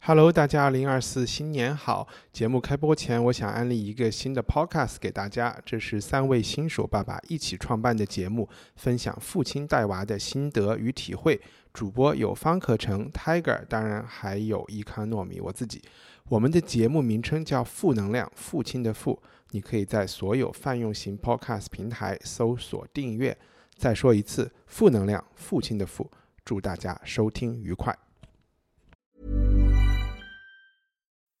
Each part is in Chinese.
Hello，大家，二零二四新年好！节目开播前，我想安利一个新的 Podcast 给大家，这是三位新手爸爸一起创办的节目，分享父亲带娃的心得与体会。主播有方可成、Tiger，当然还有伊康糯米我自己。我们的节目名称叫“负能量”，父亲的“父”，你可以在所有泛用型 Podcast 平台搜索订阅。再说一次，“负能量”，父亲的“父”。祝大家收听愉快。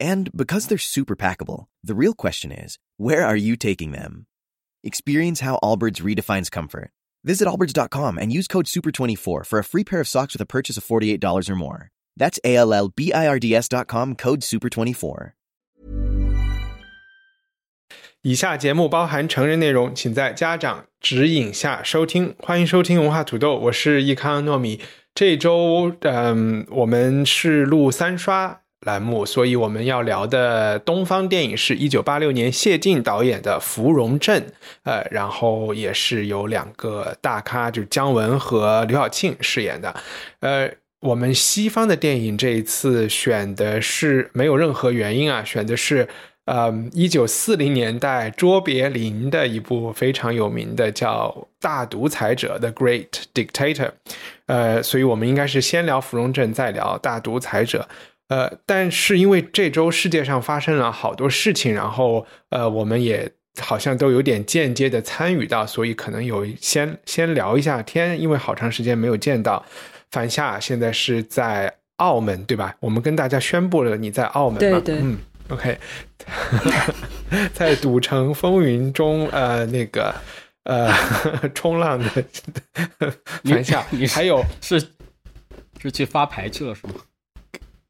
And because they're super packable, the real question is, where are you taking them? Experience how Allbirds redefines comfort. Visit allbirds.com and use code SUPER24 for a free pair of socks with a purchase of $48 or more. That's A L L B I R D S.com code SUPER24. 以下节目包含成人内容，请在家长指引下收听。欢迎收听文化土豆，我是易康糯米。这周，嗯，我们是录三刷 栏目，所以我们要聊的东方电影是一九八六年谢晋导演的《芙蓉镇》，呃，然后也是有两个大咖，就是姜文和刘晓庆饰演的，呃。我们西方的电影这一次选的是没有任何原因啊，选的是呃一九四零年代卓别林的一部非常有名的叫《大独裁者》（The Great Dictator）。呃，所以我们应该是先聊《芙蓉镇》，再聊《大独裁者》。呃，但是因为这周世界上发生了好多事情，然后呃，我们也好像都有点间接的参与到，所以可能有先先聊一下天，因为好长时间没有见到。樊夏现在是在澳门，对吧？我们跟大家宣布了你在澳门嘛？对对，嗯，OK，在赌城风云中，呃，那个呃，冲浪的 樊夏，你还有是是去发牌去了是吗？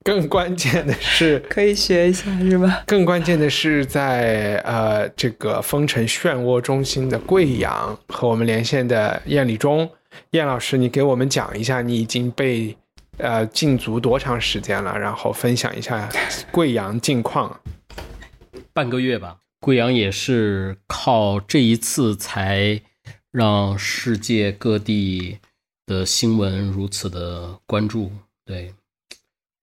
更关键的是，可以学一下是吧？更关键的是在呃这个风城漩涡中心的贵阳和我们连线的燕礼中。燕老师，你给我们讲一下，你已经被呃禁足多长时间了？然后分享一下贵阳近况。半个月吧，贵阳也是靠这一次才让世界各地的新闻如此的关注。对，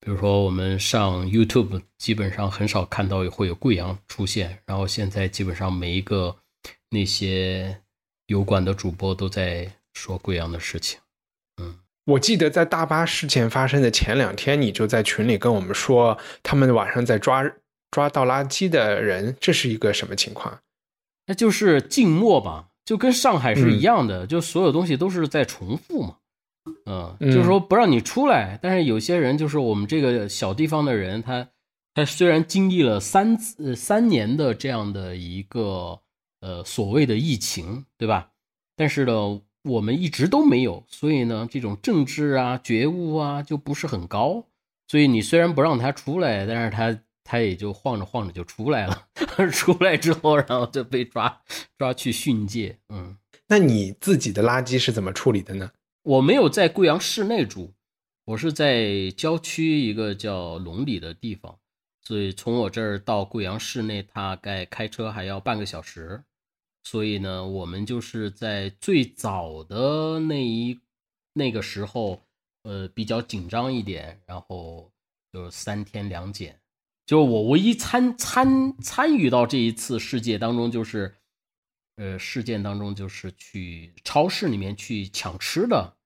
比如说我们上 YouTube，基本上很少看到会有贵阳出现，然后现在基本上每一个那些油管的主播都在。说贵阳的事情，嗯，我记得在大巴事件发生的前两天，你就在群里跟我们说，他们晚上在抓抓倒垃圾的人，这是一个什么情况？那就是静默吧，就跟上海是一样的，就所有东西都是在重复嘛，嗯，就是说不让你出来，但是有些人就是我们这个小地方的人，他他虽然经历了三呃三年的这样的一个呃所谓的疫情，对吧？但是呢。我们一直都没有，所以呢，这种政治啊、觉悟啊就不是很高。所以你虽然不让他出来，但是他他也就晃着晃着就出来了。出来之后，然后就被抓抓去训诫。嗯，那你自己的垃圾是怎么处理的呢？我没有在贵阳市内住，我是在郊区一个叫龙里的地方，所以从我这儿到贵阳市内大概开车还要半个小时。所以呢，我们就是在最早的那一那个时候，呃，比较紧张一点，然后就是三天两检。就我唯一参参参与到这一次事件当中，就是呃，事件当中就是去超市里面去抢吃的。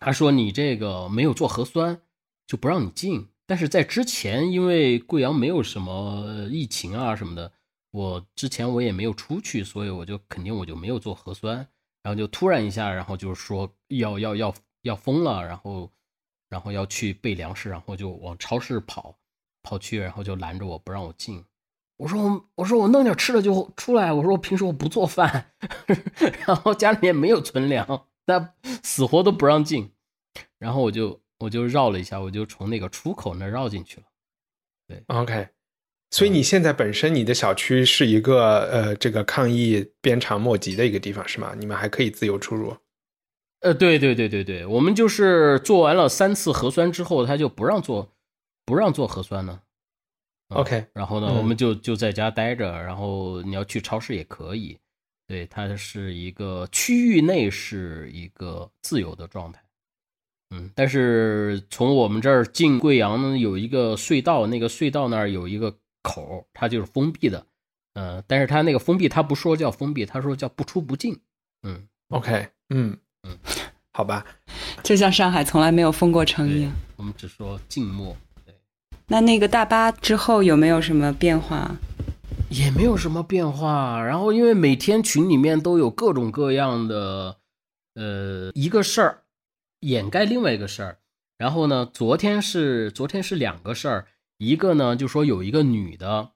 他说你这个没有做核酸，就不让你进。但是在之前，因为贵阳没有什么疫情啊什么的。我之前我也没有出去，所以我就肯定我就没有做核酸，然后就突然一下，然后就是说要要要要封了，然后然后要去备粮食，然后就往超市跑跑去，然后就拦着我不让我进。我说我说我弄点吃的就出来。我说我平时我不做饭，然后家里面没有存粮，但死活都不让进。然后我就我就绕了一下，我就从那个出口那绕进去了。对，OK。所以你现在本身你的小区是一个呃这个抗疫鞭长莫及的一个地方是吗？你们还可以自由出入？呃，对对对对对，我们就是做完了三次核酸之后，他就不让做，不让做核酸了。OK，然后呢，嗯我们就就在家待着，然后你要去超市也可以。对，它是一个区域内是一个自由的状态。嗯，但是从我们这儿进贵阳呢，有一个隧道，那个隧道那儿有一个口，它就是封闭的。呃，但是它那个封闭，它不说叫封闭，它说叫不出不进。嗯，OK，嗯嗯，好吧，就像上海从来没有封过城一样。，我们只说静默。对那那个大巴之后有没有什么变化？也没有什么变化。然后因为每天群里面都有各种各样的，呃，一个事儿掩盖另外一个事儿。然后呢，昨天是昨天是两个事儿，一个呢就说有一个女的，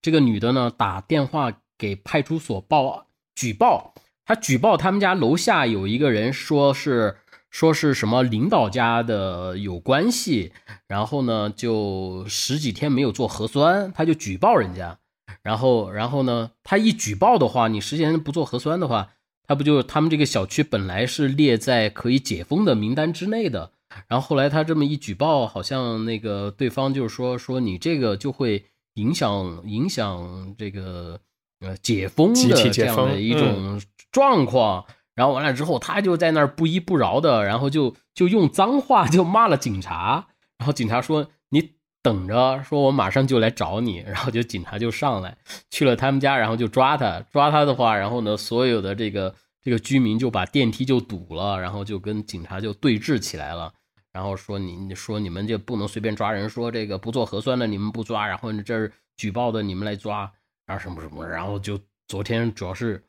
这个女的呢打电话给派出所报举报，她举报他们家楼下有一个人说是说是什么领导家的有关系，然后呢就十几天没有做核酸，她就举报人家。然后，然后呢，他一举报的话，你十几天不做核酸的话，他不就他们这个小区本来是列在可以解封的名单之内的，然后后来他这么一举报，好像那个对方就是说说你这个就会影响影响这个呃解封的这样的一种状况。然后完了之后，他就在那儿不依不饶的，然后就就用脏话就骂了警察。然后警察说：“你等着，说我马上就来找你。”然后就警察就上来去了他们家，然后就抓他。抓他的话，然后呢，所有的这个这个居民就把电梯就堵了，然后就跟警察就对峙起来了。然后说你你说你们就不能随便抓人，说这个不做核酸的你们不抓，然后这举报的你们来抓，然后什么什么，然后就昨天主要是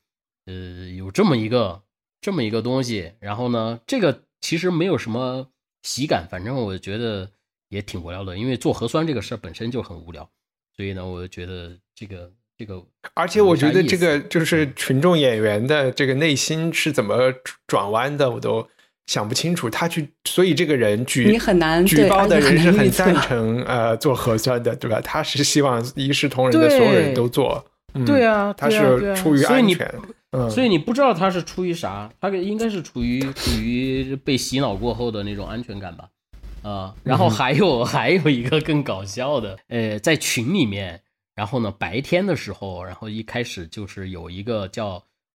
呃有这么一个这么一个东西，然后呢，这个其实没有什么喜感，反正我觉得也挺无聊的，因为做核酸这个事儿本身就很无聊，所以呢，我觉得这个这个而且我觉得这个就是群众演员的这个内心是怎么转弯的，我都想不清楚。他去，所以这个人举你很难举对报的人是很赞成呃做核酸的，对吧？他是希望一视同仁的，所有人都做。嗯、对啊，他是出于安全。嗯，所以你不知道他是出于啥，他应该是处于处于被洗脑过后的那种安全感吧，啊、然后还有、还有一个更搞笑的，呃，在群里面，然后呢白天的时候，然后一开始就是有一个叫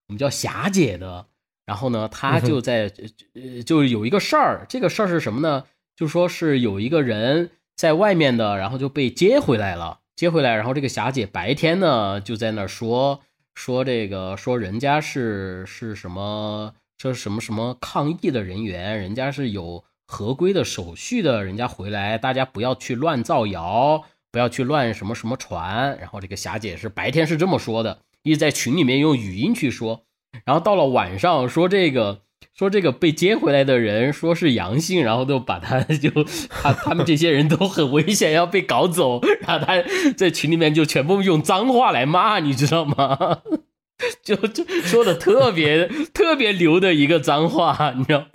我们叫霞姐的，然后呢她就在呃就有一个事儿，这个事儿是什么呢？就说是有一个人在外面的，然后就被接回来了，接回来，然后这个霞姐白天呢就在那说。说这个说人家是是什么这什么什么抗议的人员，人家是有合规的手续的，人家回来大家不要去乱造谣，不要去乱什么什么传。然后这个霞姐是白天是这么说的，一直在群里面用语音去说，然后到了晚上说这个。说这个被接回来的人说是阳性，然后就把他就他他们这些人都很危险，要被搞走。然后他在群里面就全部用脏话来骂，你知道吗？就就说的特别特别牛的一个脏话，你知道。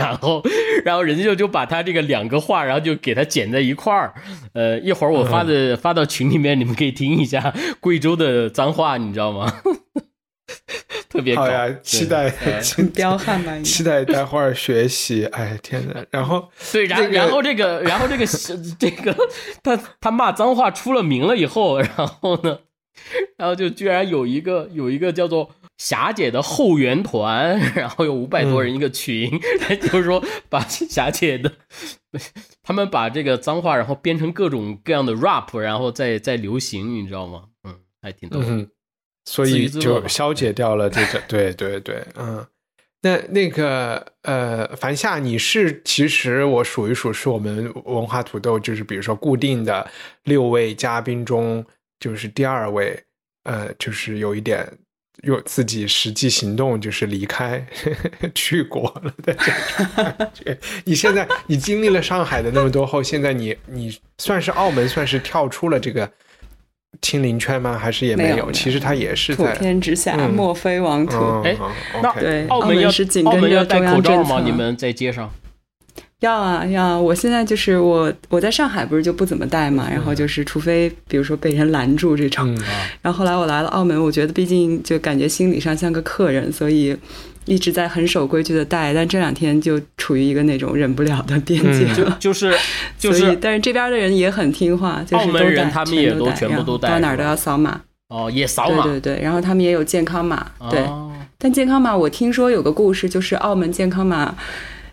然后，然后人家就就把他这个两个话，然后就给他剪在一块儿。呃，一会儿我发的、发到群里面，你们可以听一下贵州的脏话，你知道吗？特别搞好呀，期待很彪悍吧？应该期待待会儿学习。哎，天哪！然后对，然、这个然后这个，然后这个 这个，他他骂脏话出了名了以后，然后呢，然后就居然有一个有一个叫做霞姐的后援团，然后有五百多人一个群，就是说把霞姐的，他们把这个脏话然后编成各种各样的 rap，然后再再流行，你知道吗？嗯，还挺逗的。嗯，所以就消解掉了这个，对对对，嗯。那那个呃，樊夏，你是其实我数一数，是我们文化土豆，就是比如说固定的六位嘉宾中，就是第二位，呃，就是有一点有自己实际行动，就是离开 去国了的感觉。你现在你经历了上海的那么多后，现在你你算是澳门算是跳出了这个清零圈吗？还是也？没有没有其实它也是普在天之下，嗯莫非王土。嗯，哎嗯那澳门要是紧澳门要戴跟着中口罩吗？央政策。你们在街上？要啊要啊！我现在就是我我在上海不是就不怎么戴嘛，然后就是除非比如说被人拦住这种，嗯然后后来我来了澳门，我觉得毕竟就感觉心理上像个客人，所以一直在很守规矩的戴，但这两天就处于一个那种忍不了的边界嗯 就了。就是就是但是这边的人也很听话，就是都澳门人带他们也都全部都戴到哪儿都要扫码。哦，也扫码，对对对，然后他们也有健康码，对。哦但健康码我听说有个故事，就是澳门健康码，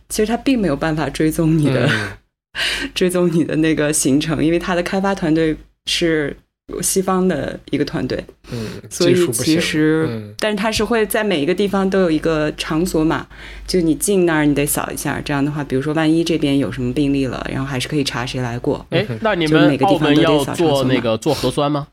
其实它并没有办法追踪你的、嗯。追踪你的那个行程，因为它的开发团队是西方的一个团队，嗯，所以其实，嗯。但是它是会在每一个地方都有一个场所码，就你进那儿你得扫一下，这样的话，比如说万一这边有什么病例了，然后还是可以查谁来过。哎，那你们每个地方都得澳门要扫那个做核酸吗？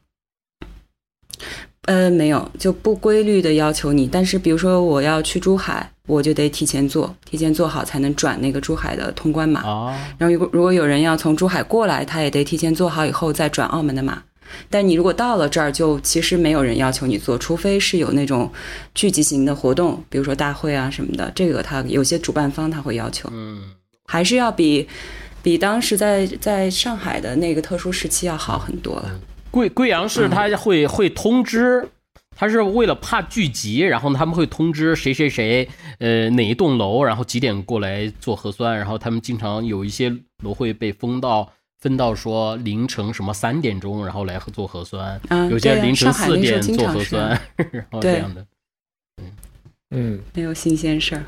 呃，没有，就不规律的要求你。但是比如说我要去珠海，我就得提前做，提前做好才能转那个珠海的通关码。啊，然后如果如果有人要从珠海过来，他也得提前做好以后再转澳门的码。但你如果到了这儿，就其实没有人要求你做，除非是有那种聚集型的活动，比如说大会啊什么的，这个他有些主办方他会要求，嗯，还是要比比当时在在上海的那个特殊时期要好很多了。贵贵阳市他会会通知。他是为了怕聚集，然后他们会通知谁谁谁，呃，哪一栋楼，然后几点过来做核酸，然后他们经常有一些楼会被封到分到说凌晨什么三点钟，然后来做核酸，啊，有些凌晨四点做核酸，然后这样的。嗯，没有新鲜事儿。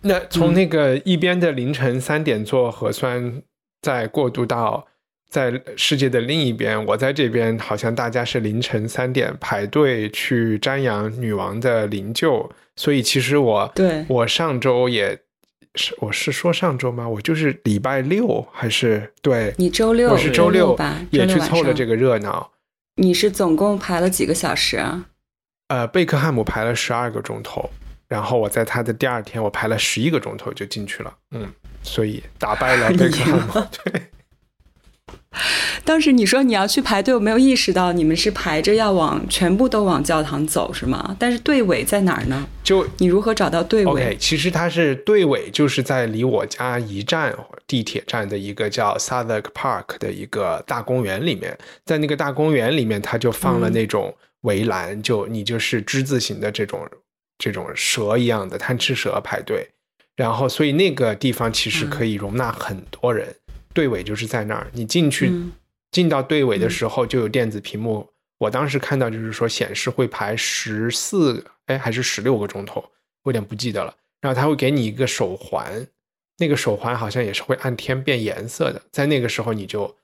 那从那个一边的凌晨三点做核酸，再过渡到在世界的另一边，我在这边好像大家是凌晨三点排队去瞻仰女王的灵柩，所以其实我对我上周也是我是说上周吗？我就是礼拜六还是对，你周六我是周六吧，也去凑了这个热闹。你是总共排了几个小时啊？呃，贝克汉姆排了十二个钟头，然后我在他的第二天我排了十一个钟头就进去了，嗯，所以打败了 贝克汉姆。对，当时你说你要去排队，我没有意识到你们是排着要往全部都往教堂走是吗？但是队尾在哪儿呢？就你如何找到队尾？OK，其实它是队尾，就是在离我家一站地铁站的一个叫 Southwark Park 的一个大公园里面，在那个大公园里面，它就放了嗯。那种围栏，就你就是之字形的这种这种蛇一样的贪吃蛇排队，然后所以那个地方其实可以容纳很多人，队尾就是在那儿，你进去、嗯进到队尾的时候就有电子屏幕。我当时看到就是说显示会排十四，哎，还是十六个钟头，我有点不记得了。然后他会给你一个手环，那个手环好像也是会按天变颜色的。在那个时候你就，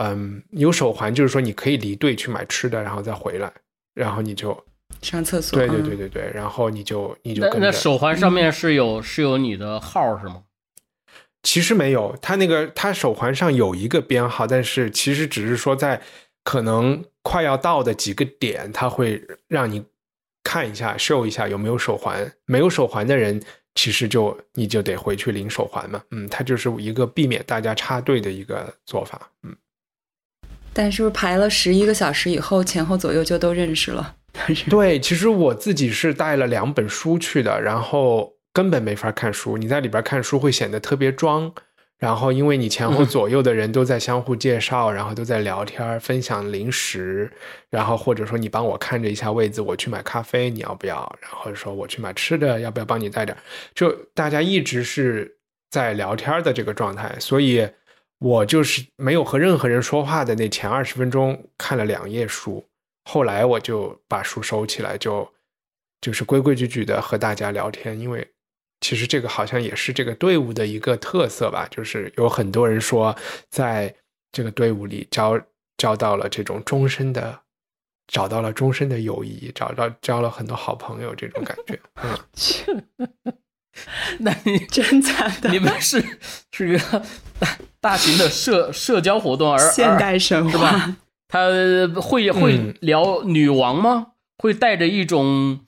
嗯，有手环就是说你可以离队去买吃的，然后再回来，然后你就，上厕所。对对嗯对对对，然后你就你就那那跟着。手环上面是有是有你的号是吗？其实没有，他那个他手环上有一个编号，但是其实只是说在可能快要到的几个点，他会让你看一下、show 一下有没有手环。没有手环的人，其实就你就得回去领手环嘛。嗯，它就是一个避免大家插队的一个做法。嗯，但是不是排了十一个小时以后，前后左右就都认识了？对，其实我自己是带了两本书去的，然后根本没法看书。你在里边看书会显得特别装，然后因为你前后左右的人都在相互介绍，然后都在聊天、分享零食，然后或者说你帮我看着一下位子，我去买咖啡，你要不要？然后说我去买吃的，要不要帮你带点？就大家一直是在聊天的这个状态，所以我就是没有和任何人说话的那前二十分钟看了两页书。后来我就把书收起来，就就是规规矩矩的和大家聊天，因为其实这个好像也是这个队伍的一个特色吧，就是有很多人说在这个队伍里交交到了这种终身的，找到了终身的友谊，找到交了很多好朋友，这种感觉。嗯，那你真惨的？你们是是一个大大型的社社交活动，而现代神是话吧？他会会嗯聊女王吗？会带着一种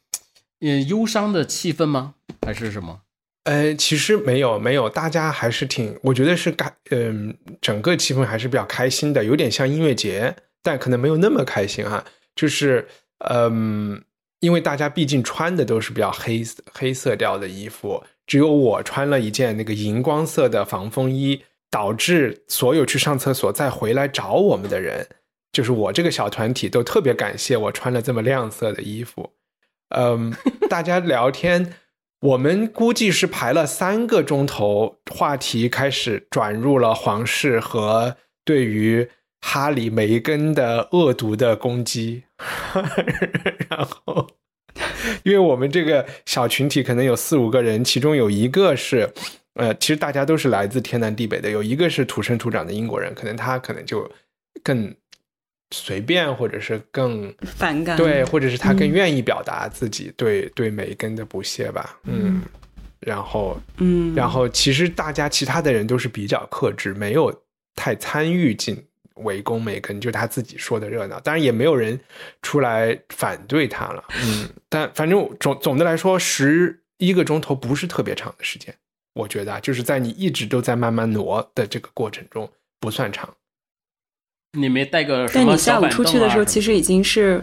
嗯忧伤的气氛吗？还是什么？呃，其实没有没有，大家还是挺，我觉得是开，嗯、整个气氛还是比较开心的，有点像音乐节，但可能没有那么开心哈。就是，嗯、因为大家毕竟穿的都是比较黑黑色调的衣服，只有我穿了一件那个荧光色的防风衣，导致所有去上厕所再回来找我们的人，就是我这个小团体都特别感谢我穿了这么亮色的衣服。嗯，大家聊天，我们估计是排了三个钟头，话题开始转入了皇室和对于哈里梅根的恶毒的攻击，然后。因为我们这个小群体可能有四五个人，其中有一个是，呃，其实大家都是来自天南地北的，有一个是土生土长的英国人，可能他可能就更随便，或者是更反感，对，或者是他更愿意表达自己对对梅根的不屑吧，嗯，然后，嗯，然后其实大家其他的人都是比较克制，没有太参与进。围攻梅根，就他自己说的热闹，当然也没有人出来反对他了。嗯，但反正总总的来说，十一个钟头不是特别长的时间，我觉得就是在你一直都在慢慢挪的这个过程中不算长。你没带个？但你下午出去的时候，其实已经是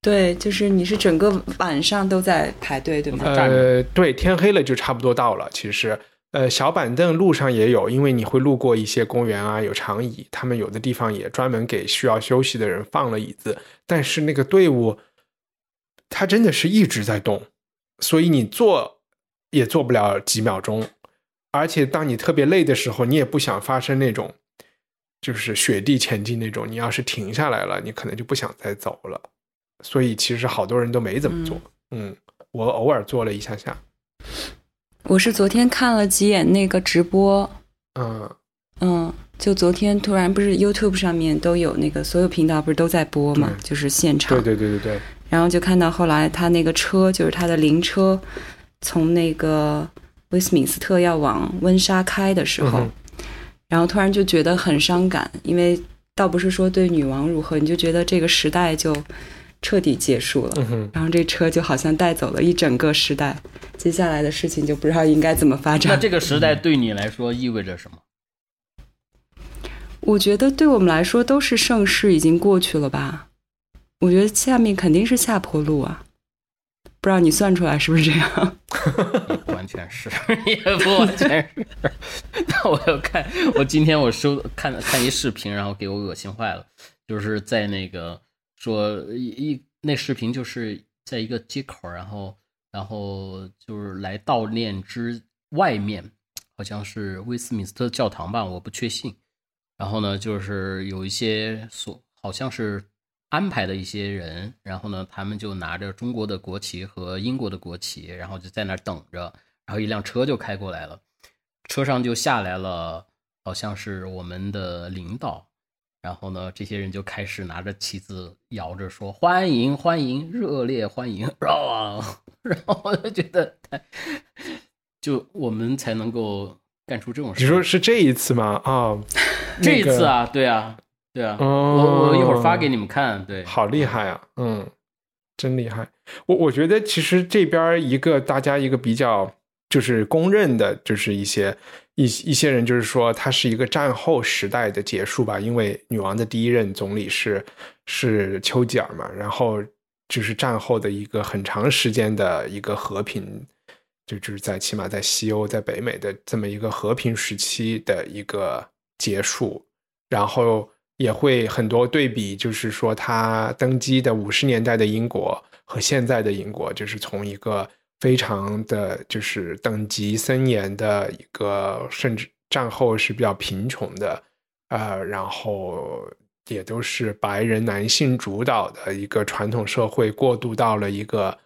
对，就是你是整个晚上都在排队，对吗？呃，对，天黑了就差不多到了，其实。呃，小板凳路上也有，因为你会路过一些公园啊，有长椅，他们有的地方也专门给需要休息的人放了椅子。但是那个队伍，它真的是一直在动，所以你坐也坐不了几秒钟。而且当你特别累的时候，你也不想发生那种就是雪地前进那种。你要是停下来了，你可能就不想再走了。所以其实好多人都没怎么做。嗯，我偶尔做了一下下。我是昨天看了几眼那个直播，嗯嗯，就昨天突然不是 YouTube 上面都有那个所有频道不是都在播嘛，就是现场，对对对对对，然后就看到后来他那个车就是他的灵车从那个威斯敏斯特要往温莎开的时候，然后突然就觉得很伤感，因为倒不是说对女王如何，你就觉得这个时代就。彻底结束了，然后这车就好像带走了一整个时代，接下来的事情就不知道应该怎么发展。那这个时代对你来说意味着什么？我觉得对我们来说都是盛世已经过去了吧。我觉得下面肯定是下坡路啊，不知道你算出来是不是这样？完全是，也不完全是。那我要看，我今天我收看看一视频，然后给我恶心坏了，就是在那个。说一一那视频就是在一个街口，然后然后就是来悼念之外面，好像是威斯敏斯特教堂吧，我不确信。然后呢，就是有一些所好像是安排的一些人，然后呢，他们就拿着中国的国旗和英国的国旗，然后就在那等着。然后一辆车就开过来了，车上就下来了，好像是我们的领导。然后呢，这些人就开始拿着旗子摇着说：“欢迎，欢迎，热烈欢迎！”啊，然后我就觉得，就我们才能够干出这种事。你说是这一次吗？啊，这一次啊，对啊，对啊，我我一会儿发给你们看。对，好厉害啊，嗯，真厉害。我我觉得其实这边一个大家一个比较就是公认的，就是一些。一一些人就是说，它是一个战后时代的结束吧，因为女王的第一任总理是是丘吉尔嘛，然后就是战后的一个很长时间的一个和平，就就是在起码在西欧、在北美的这么一个和平时期的一个结束，然后也会很多对比，就是说他登基的五十年代的英国和现在的英国，就是从一个。非常的就是等级森严的一个，甚至战后是比较贫穷的，呃，然后也都是白人男性主导的一个传统社会，过渡到了一个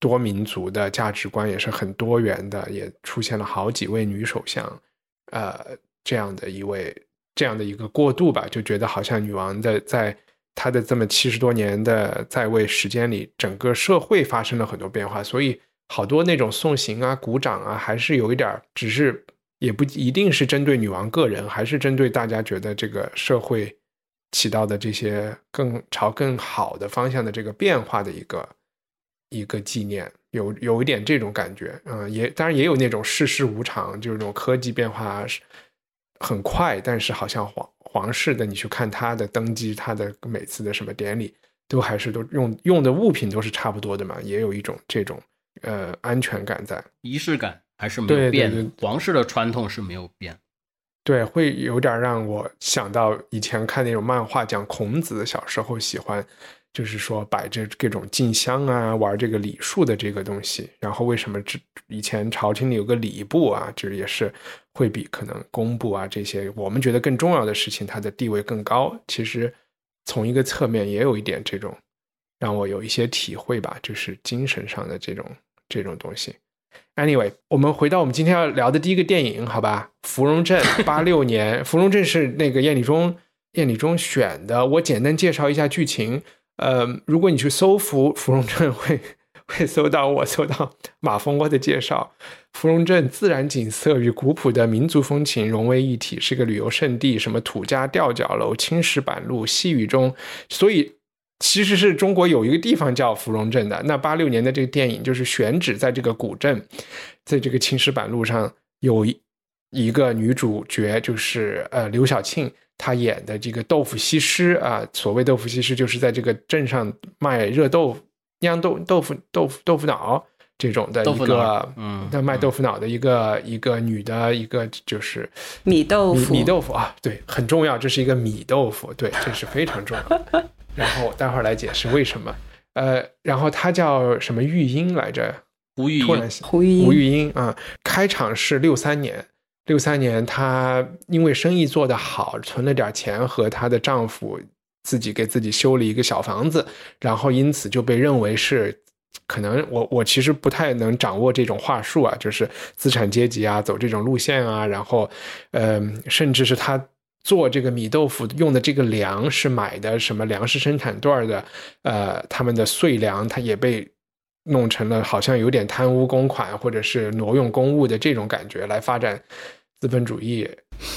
多民族的价值观也是很多元的，也出现了好几位女首相，呃，这样的一位这样的一个过渡吧，就觉得好像女王的在她的这么七十多年的在位时间里，整个社会发生了很多变化，所以。好多那种送行啊、鼓掌啊，还是有一点，只是也不一定是针对女王个人，还是针对大家觉得这个社会起到的这些更朝更好的方向的这个变化的一个一个纪念，有有一点这种感觉。嗯，也当然也有那种世事无常，就是那种科技变化很快，但是好像皇皇室的，你去看他的登基，他的每次的什么典礼，都还是都用用的物品都是差不多的嘛，也有一种这种。呃，安全感在，仪式感还是没有变的对，王室的传统是没有变。对，会有点让我想到以前看那种漫画，讲孔子小时候喜欢，就是说摆着各种进香啊，玩这个礼数的这个东西。然后为什么这以前朝廷里有个礼部啊，就是也是会比可能工部啊这些我们觉得更重要的事情，它的地位更高。其实从一个侧面也有一点这种让我有一些体会吧，就是精神上的这种这种东西。Anyway，我们回到我们今天要聊的第一个电影，好吧？《芙蓉镇》八六年，《芙蓉镇》是那个燕礼中燕礼中选的。我简单介绍一下剧情。呃，如果你去搜芙芙蓉镇会会搜到我搜到马蜂窝的介绍。芙蓉镇自然景色与古朴的民族风情融为一体，是个旅游胜地。什么土家吊脚楼、青石板路、细雨中，所以其实是中国有一个地方叫芙蓉镇的。那八六年的这个电影就是选址在这个古镇，在这个青石板路上有一一个女主角，就是呃刘晓庆，她演的这个豆腐西施啊。所谓豆腐西施，就是在这个镇上卖热豆腐、酿豆豆腐、豆腐豆腐脑这种的一个，嗯那卖豆腐脑的一个一个女的一个就是米豆腐，米米豆腐啊，对，很重要，这是一个米豆腐，对，这是非常重要。然后待会儿来解释为什么。呃，然后她叫什么玉英来着？胡玉英突然胡玉英胡玉英啊，开场是六三年，六三年她因为生意做得好，存了点钱，和她的丈夫自己给自己修了一个小房子，然后因此就被认为是。可能我我其实不太能掌握这种话术啊，就是资产阶级啊，走这种路线啊，然后，嗯、甚至是他做这个米豆腐用的这个粮是买的什么粮食生产段的，呃，他们的碎粮，它也被弄成了好像有点贪污公款或者是挪用公物的这种感觉来发展资本主义，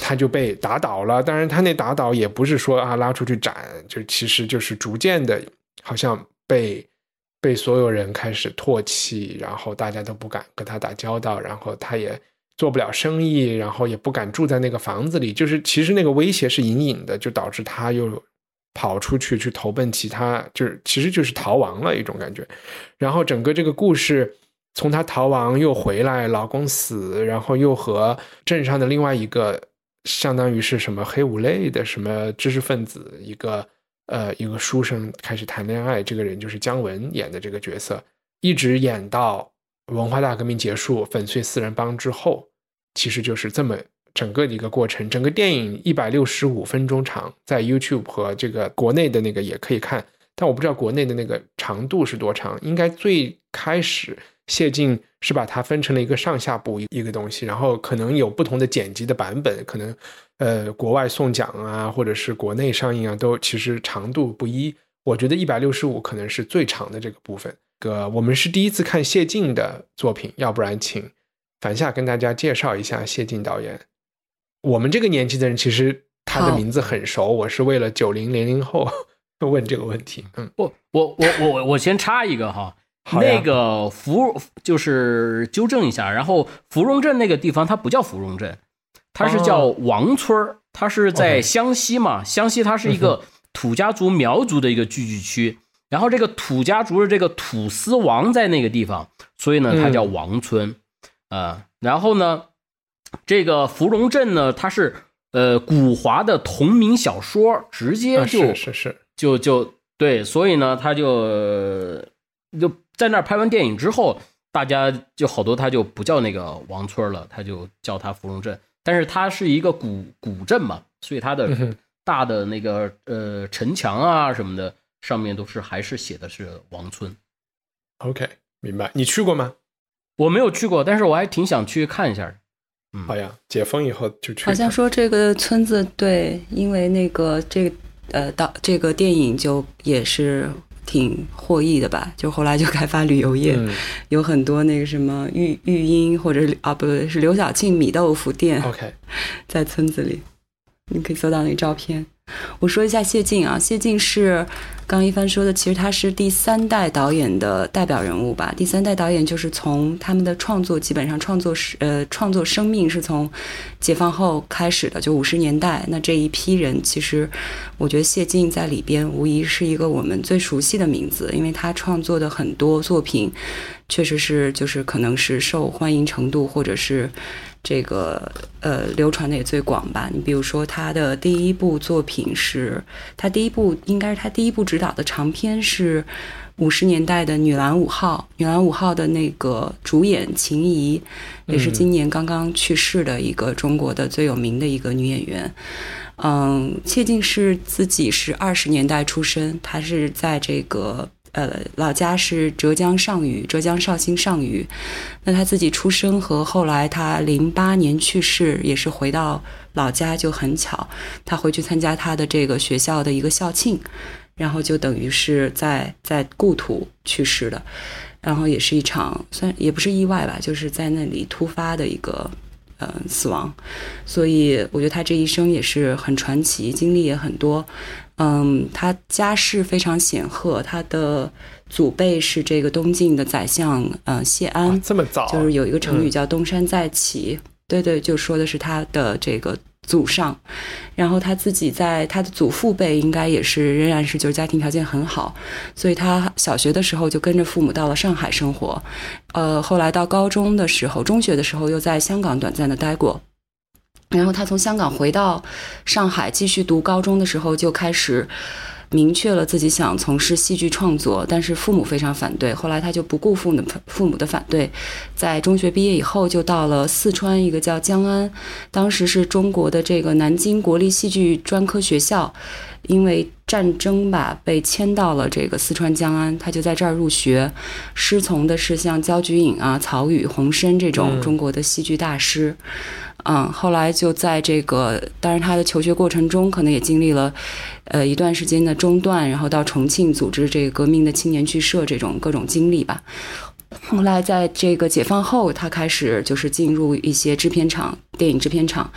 他就被打倒了。当然，他那打倒也不是说啊拉出去斩，就其实就是逐渐的，好像被被所有人开始唾弃，然后大家都不敢跟他打交道，然后他也做不了生意，然后也不敢住在那个房子里，就是其实那个威胁是隐隐的，就导致他又跑出去去投奔其他，就是其实就是逃亡了一种感觉。然后整个这个故事从他逃亡又回来，老公死，然后又和镇上的另外一个相当于是什么黑五类的什么知识分子一个呃一个书生开始谈恋爱，这个人就是姜文演的这个角色，一直演到文化大革命结束，粉碎四人帮之后，其实就是这么整个的一个过程。整个电影一百六十五分钟长，在 YouTube 和这个国内的那个也可以看，但我不知道国内的那个长度是多长。应该最开始谢晋是把它分成了一个上下部一个东西，然后可能有不同的剪辑的版本，可能呃国外送奖啊，或者是国内上映啊，都其实长度不一。我觉得一百六十五可能是最长的这个部分。个我们是第一次看谢晋的作品，要不然请樊夏跟大家介绍一下谢晋导演。我们这个年纪的人其实他的名字很熟，我是为了九零零零后 问这个问题。嗯，我我我我我我先插一个哈，那个芙就是纠正一下，然后芙蓉镇那个地方它不叫芙蓉镇，它是叫王村儿它是在湘西嘛，湘西它是一个土家族苗族的一个聚居区，然后这个土家族的这个土司王在那个地方，所以呢它叫王村，啊、然后呢这个芙蓉镇呢它是呃古华的同名小说，直接啊就是是是，就就对，所以呢，他就呃就在那儿拍完电影之后，大家就好多他就不叫那个王村了，他就叫他芙蓉镇。但是它是一个古古镇嘛，所以它的大的那个呃城墙啊什么的，上面都是还是写的是王村。OK，明白。你去过吗？我没有去过，但是我还挺想去看一下的。好呀，解封以后就去。好像说这个村子对，因为那个这个呃导这个电影就也是挺获益的吧，就后来就开发旅游业，嗯有很多那个什么育育婴或者是啊不对是刘晓庆米豆腐店，OK，在村子里，你可以搜到那个照片。我说一下谢晋啊，谢晋是刚一帆说的，其实他是第三代导演的代表人物吧。第三代导演就是从他们的创作，基本上创作是呃创作生命是从解放后开始的，就五十年代。那这一批人，其实我觉得谢晋在里边无疑是一个我们最熟悉的名字，因为他创作的很多作品，确实是就是可能是受欢迎程度或者是。这个呃，流传的也最广吧。你比如说，他的第一部作品是他第一部，应该是他第一部执导的长片是五十年代的《女篮五号》。《女篮五号》的那个主演秦怡，也是今年刚刚去世的一个中国的最有名的一个女演员。嗯，切晋是自己是二十年代出生，她是在这个。呃，老家是浙江上虞，浙江绍兴上虞。那他自己出生和后来他零八年去世，也是回到老家就很巧。他回去参加他的这个学校的一个校庆，然后就等于是在在故土去世的。然后也是一场算也不是意外吧，就是在那里突发的一个呃死亡。所以我觉得他这一生也是很传奇，经历也很多。嗯，他家世非常显赫，他的祖辈是这个东晋的宰相，呃，谢安。这么早，就是有一个成语叫“东山再起”。对对，就说的是他的这个祖上。然后他自己在他的祖父辈应该也是仍然是就是家庭条件很好，所以他小学的时候就跟着父母到了上海生活，呃，后来到高中的时候，中学的时候又在香港短暂的待过。然后他从香港回到上海继续读高中的时候，就开始明确了自己想从事戏剧创作，但是父母非常反对。后来他就不顾父母父母的反对，在中学毕业以后就到了四川一个叫江安，当时是中国的这个南京国立戏剧专科学校，因为战争吧被迁到了这个四川江安，他就在这儿入学，师从的是像焦菊隐啊、曹禺、洪深这种中国的戏剧大师。嗯，后来就在这个，当然他的求学过程中，可能也经历了，呃，一段时间的中断，然后到重庆组织这个革命的青年剧社这种各种经历吧。后来在这个解放后，他开始就是进入一些制片厂、电影制片厂，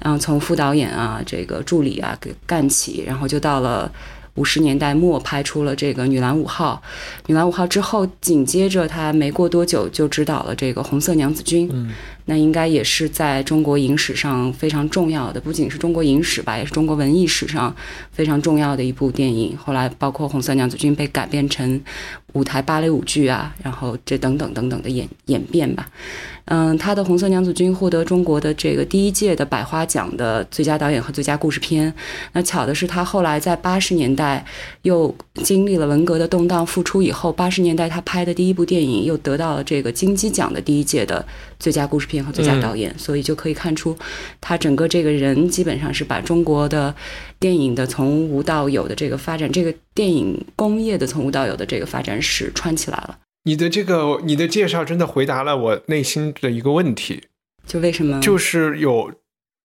然后从副导演啊、这个助理啊给干起，然后就到了。五十年代末拍出了这个《女篮五号》，《女篮五号》之后，紧接着他没过多久就执导了这个《红色娘子军》，嗯，那应该也是在中国影史上非常重要的，不仅是中国影史吧，也是中国文艺史上非常重要的一部电影。后来，包括《红色娘子军》被改编成舞台芭蕾舞剧啊，然后这等等等等的演演变吧。嗯，他的《红色娘子军》获得中国的这个第一届的百花奖的最佳导演和最佳故事片。那巧的是，他后来在八十年代又经历了文革的动荡，复出以后，八十年代他拍的第一部电影又得到了这个金鸡奖的第一届的最佳故事片和最佳导演。所以就可以看出，他整个这个人基本上是把中国的电影的从无到有的这个发展，这个电影工业的从无到有的这个发展史串起来了。你的这个你的介绍真的回答了我内心的一个问题，就为什么？就是有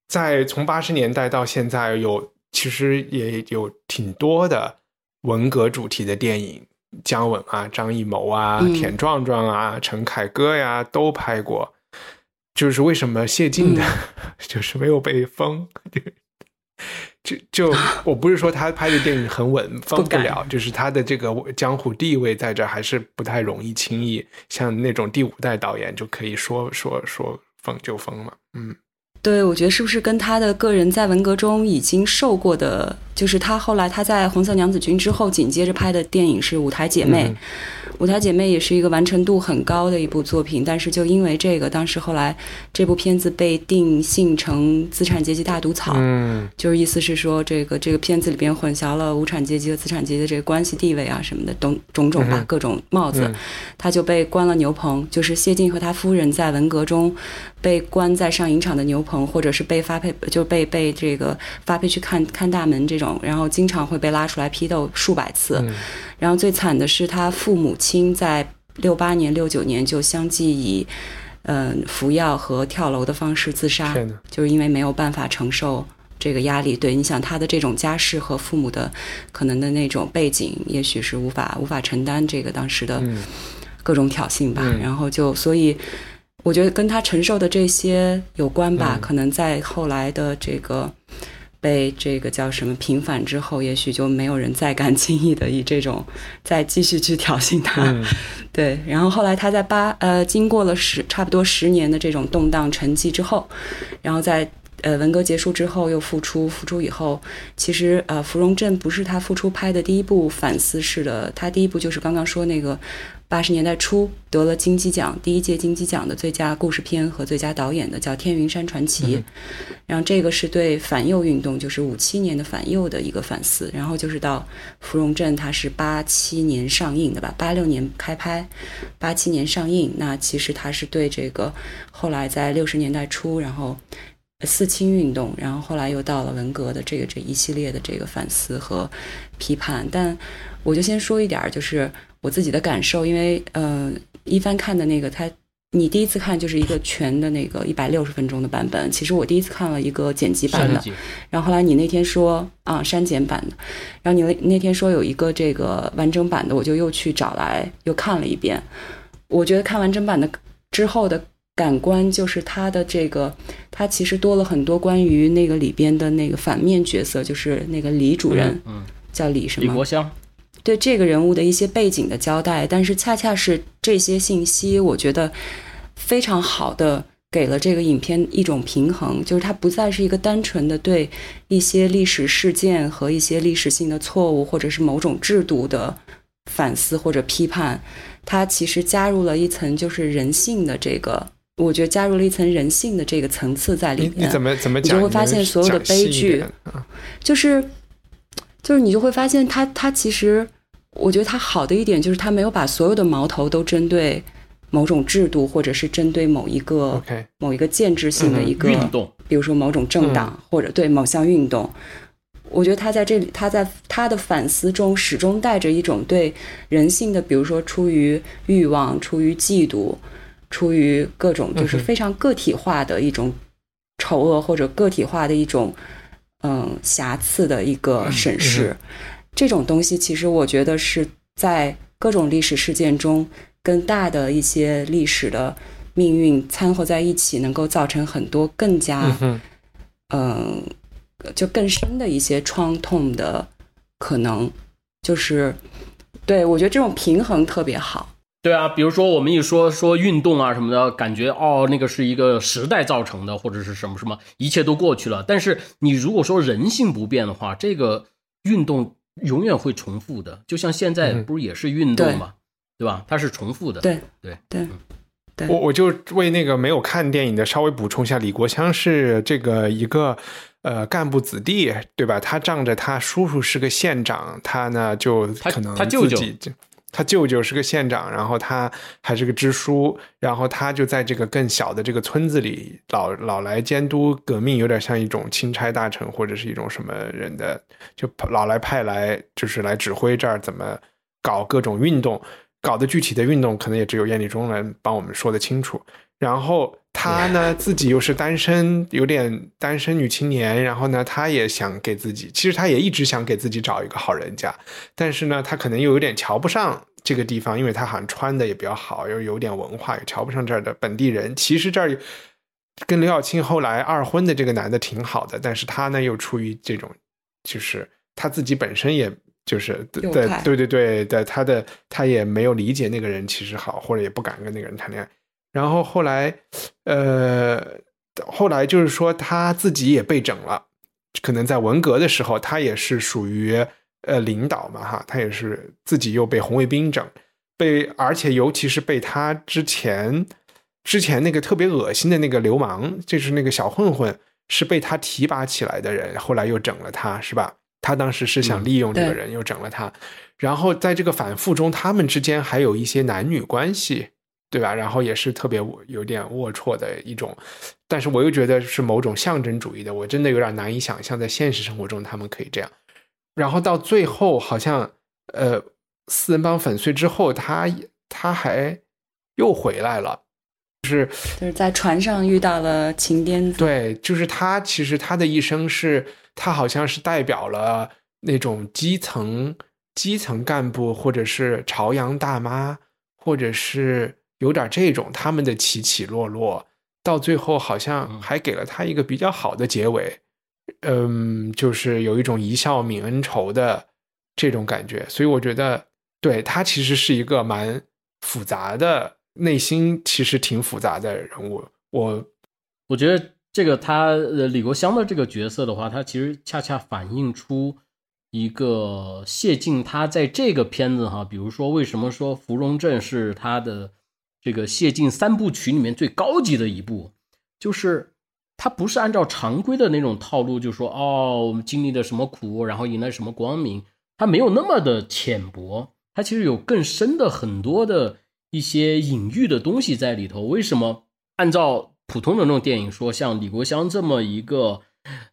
在从八十年代到现在，有其实也有挺多的文革主题的电影，姜文啊、张艺谋啊、田壮壮啊、陈凯歌呀都拍过。就是为什么谢晋的，就是没有被封？就就 我不是说他拍的电影很稳，封不了，就是他的这个江湖地位在这还是不太容易轻易像那种第五代导演就可以说说说封就封嘛，嗯。对，我觉得是不是跟他的个人在文革中已经受过的，就是他后来他在《红色娘子军》之后紧接着拍的电影是《舞台姐妹》，《舞台姐妹》也是一个完成度很高的一部作品，但是就因为这个，当时后来这部片子被定性成资产阶级大毒草，嗯，就是意思是说这个这个片子里边混淆了无产阶级和资产阶级的这个关系地位啊什么的，种种种吧，各种帽子，他就被关了牛棚，就是谢晋和他夫人在文革中。被关在上影厂的牛棚，或者是被发配，就被被这个发配去看看大门这种，然后经常会被拉出来批斗数百次。然后最惨的是他父母亲在六八年、六九年就相继以嗯服药和跳楼的方式自杀，就是因为没有办法承受这个压力。对，你想他的这种家世和父母的可能的那种背景，也许是无法无法承担这个当时的各种挑衅吧。然后就所以。我觉得跟他承受的这些有关吧，可能在后来的这个被这个叫什么平反之后，也许就没有人再敢轻易的以这种再继续去挑衅他。嗯 对，然后后来他在八呃经过了十差不多十年的这种动荡沉寂之后，然后在呃文革结束之后又复出，复出以后，其实呃芙蓉镇不是他复出拍的第一部反思式的，他第一部就是刚刚说那个八十年代初得了金鸡奖第一届金鸡奖的最佳故事片和最佳导演的叫《天云山传奇》，然后这个是对反右运动，就是五七年的反右的一个反思，然后就是到芙蓉镇，它是八七年上映的吧，八六年开拍，八七年上映。那其实它是对这个后来在六十年代初，然后呃四清运动，然后后来又到了文革的这个这一系列的这个反思和批判。但我就先说一点儿，就是我自己的感受，因为呃，一帆看的那个他。你第一次看就是一个全的那个一百六十分钟的版本，其实我第一次看了一个剪辑版的，然后后来你那天说啊删减版的，然后你那那天说有一个这个完整版的，我就又去找来又看了一遍。我觉得看完整版的之后的感官就是它的这个，它其实多了很多关于那个里边的那个反面角色，就是那个李主任，嗯，叫李什么？李国香，对这个人物的一些背景的交代，但是恰恰是这些信息，我觉得非常好的给了这个影片一种平衡，就是它不再是一个单纯的对一些历史事件和一些历史性的错误或者是某种制度的反思或者批判，它其实加入了一层就是人性的这个，我觉得加入了一层人性的这个层次在里面。你你怎么怎么讲？你就会发现所有的悲剧，就是就是你就会发现他他其实，我觉得他好的一点就是他没有把所有的矛头都针对某种制度，或者是针对某一个 OK 某一个建制性的一个、运动，比如说某种政党、或者对某项运动。我觉得他在这里，他在他的反思中始终带着一种对人性的，比如说出于欲望、出于嫉妒、出于各种就是非常个体化的一种丑恶或者个体化的一种嗯瑕疵的一个审视。这种东西其实我觉得是在各种历史事件中跟大的一些历史的命运掺和在一起，能够造成很多更加嗯就更深的一些创痛的可能，就是对我觉得这种平衡特别好。对啊，比如说我们一说说运动啊什么的，感觉哦那个是一个时代造成的，或者是什么什么，一切都过去了。但是你如果说人性不变的话，这个运动永远会重复的。就像现在嗯不是也是运动嘛，对吧？它是重复的。对对对对我我就为那个没有看电影的稍微补充一下，李国香是这个一个呃干部子弟，对吧？他仗着他叔叔是个县长，他呢就他可能他舅舅他舅舅是个县长，然后他还是个支书，然后他就在这个更小的这个村子里老老来监督革命，有点像一种钦差大臣或者是一种什么人的，就老来派来就是来指挥这儿怎么搞各种运动。搞的具体的运动，可能也只有燕立忠来帮我们说的清楚。然后她呢，自己又是单身，有点单身女青年。然后呢，她也想给自己，其实她也一直想给自己找一个好人家，但是呢，他可能又有点瞧不上这个地方，因为他好像穿的也比较好，又有点文化，又瞧不上这儿的本地人。其实这儿跟刘晓庆后来二婚的这个男的挺好的，但是他呢，又出于这种，就是他自己本身也。就是对右派对对对的，他的他也没有理解那个人其实好，或者也不敢跟那个人谈恋爱。然后后来，呃，后来就是说他自己也被整了，可能在文革的时候，他也是属于呃领导嘛哈，他也是自己又被红卫兵整，被而且尤其是被他之前之前那个特别恶心的那个流氓，就是那个小混混，是被他提拔起来的人，后来又整了他，是吧？他当时是想利用这个对人，又整了他。然后在这个反复中，他们之间还有一些男女关系，对吧？然后也是特别有点龌龊的一种，但是我又觉得是某种象征主义的，我真的有点难以想象在现实生活中他们可以这样。然后到最后，好像呃，四人帮粉碎之后，他他还又回来了。就是就是在船上遇到了秦癫子，对，就是他，其实他的一生是，他好像是代表了那种基层基层干部，或者是朝阳大妈，或者是有点这种他们的起起落落，到最后好像嗯还给了他一个比较好的结尾。嗯，就是有一种一笑泯恩仇的这种感觉，所以我觉得，对他其实是一个蛮复杂的，内心其实挺复杂的人物。我我觉得这个他呃李国香的这个角色的话，他其实恰恰反映出一个谢晋他在这个片子哈，比如说为什么说《芙蓉镇》是他的这个谢晋三部曲里面最高级的一部，就是他不是按照常规的那种套路，就说哦我们经历了什么苦，然后迎来什么光明，他没有那么的浅薄，他其实有更深的很多的一些隐喻的东西在里头。为什么按照普通的那种电影说，像李国香这么一个，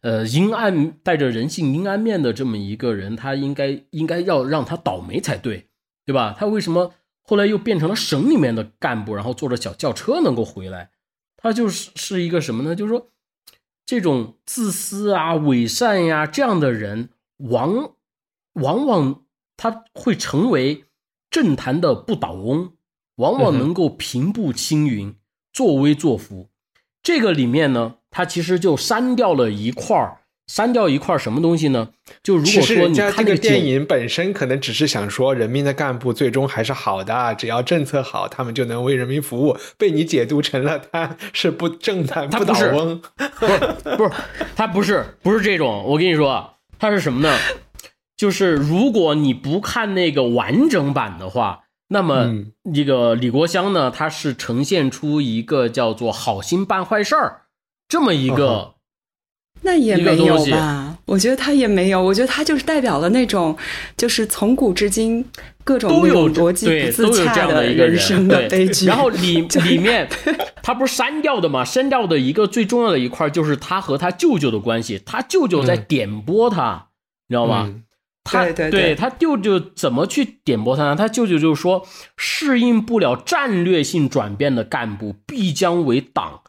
呃，阴暗带着人性阴暗面的这么一个人，他应该应该要让他倒霉才对，对吧？他为什么后来又变成了省里面的干部，然后坐着小轿车能够回来？他就是是一个什么呢？就是说，这种自私啊、伪善呀这样的人，往往往他会成为政坛的不倒翁，往往能够平步青云、作威作福。这个里面呢，他其实就删掉了一块儿，删掉一块什么东西呢？就如果说你这看个电影本身可能只是想说，人民的干部最终还是好的，只要政策好，他们就能为人民服务。被你解读成了他是不正坛不倒翁，不是不是，他不是不是这种。我跟你说，他是什么呢？就是如果你不看那个完整版的话，那么嗯这个李国香呢，他是呈现出一个叫做好心办坏事儿这么一嗯个。那也没有吧？我觉得他也没有，我觉得他就是代表了那种，就是从古至今各种都有逻辑对不都有这样自洽的一个人人生的悲剧。然后里 里面他不是删掉的嘛？删掉的一个最重要的一块就是他和他舅舅的关系，他舅舅在嗯点拨他，你知道吗？嗯他对对对他舅舅怎么去点拨他呢？他舅舅就是说，适应不了战略性转变的干部必将为党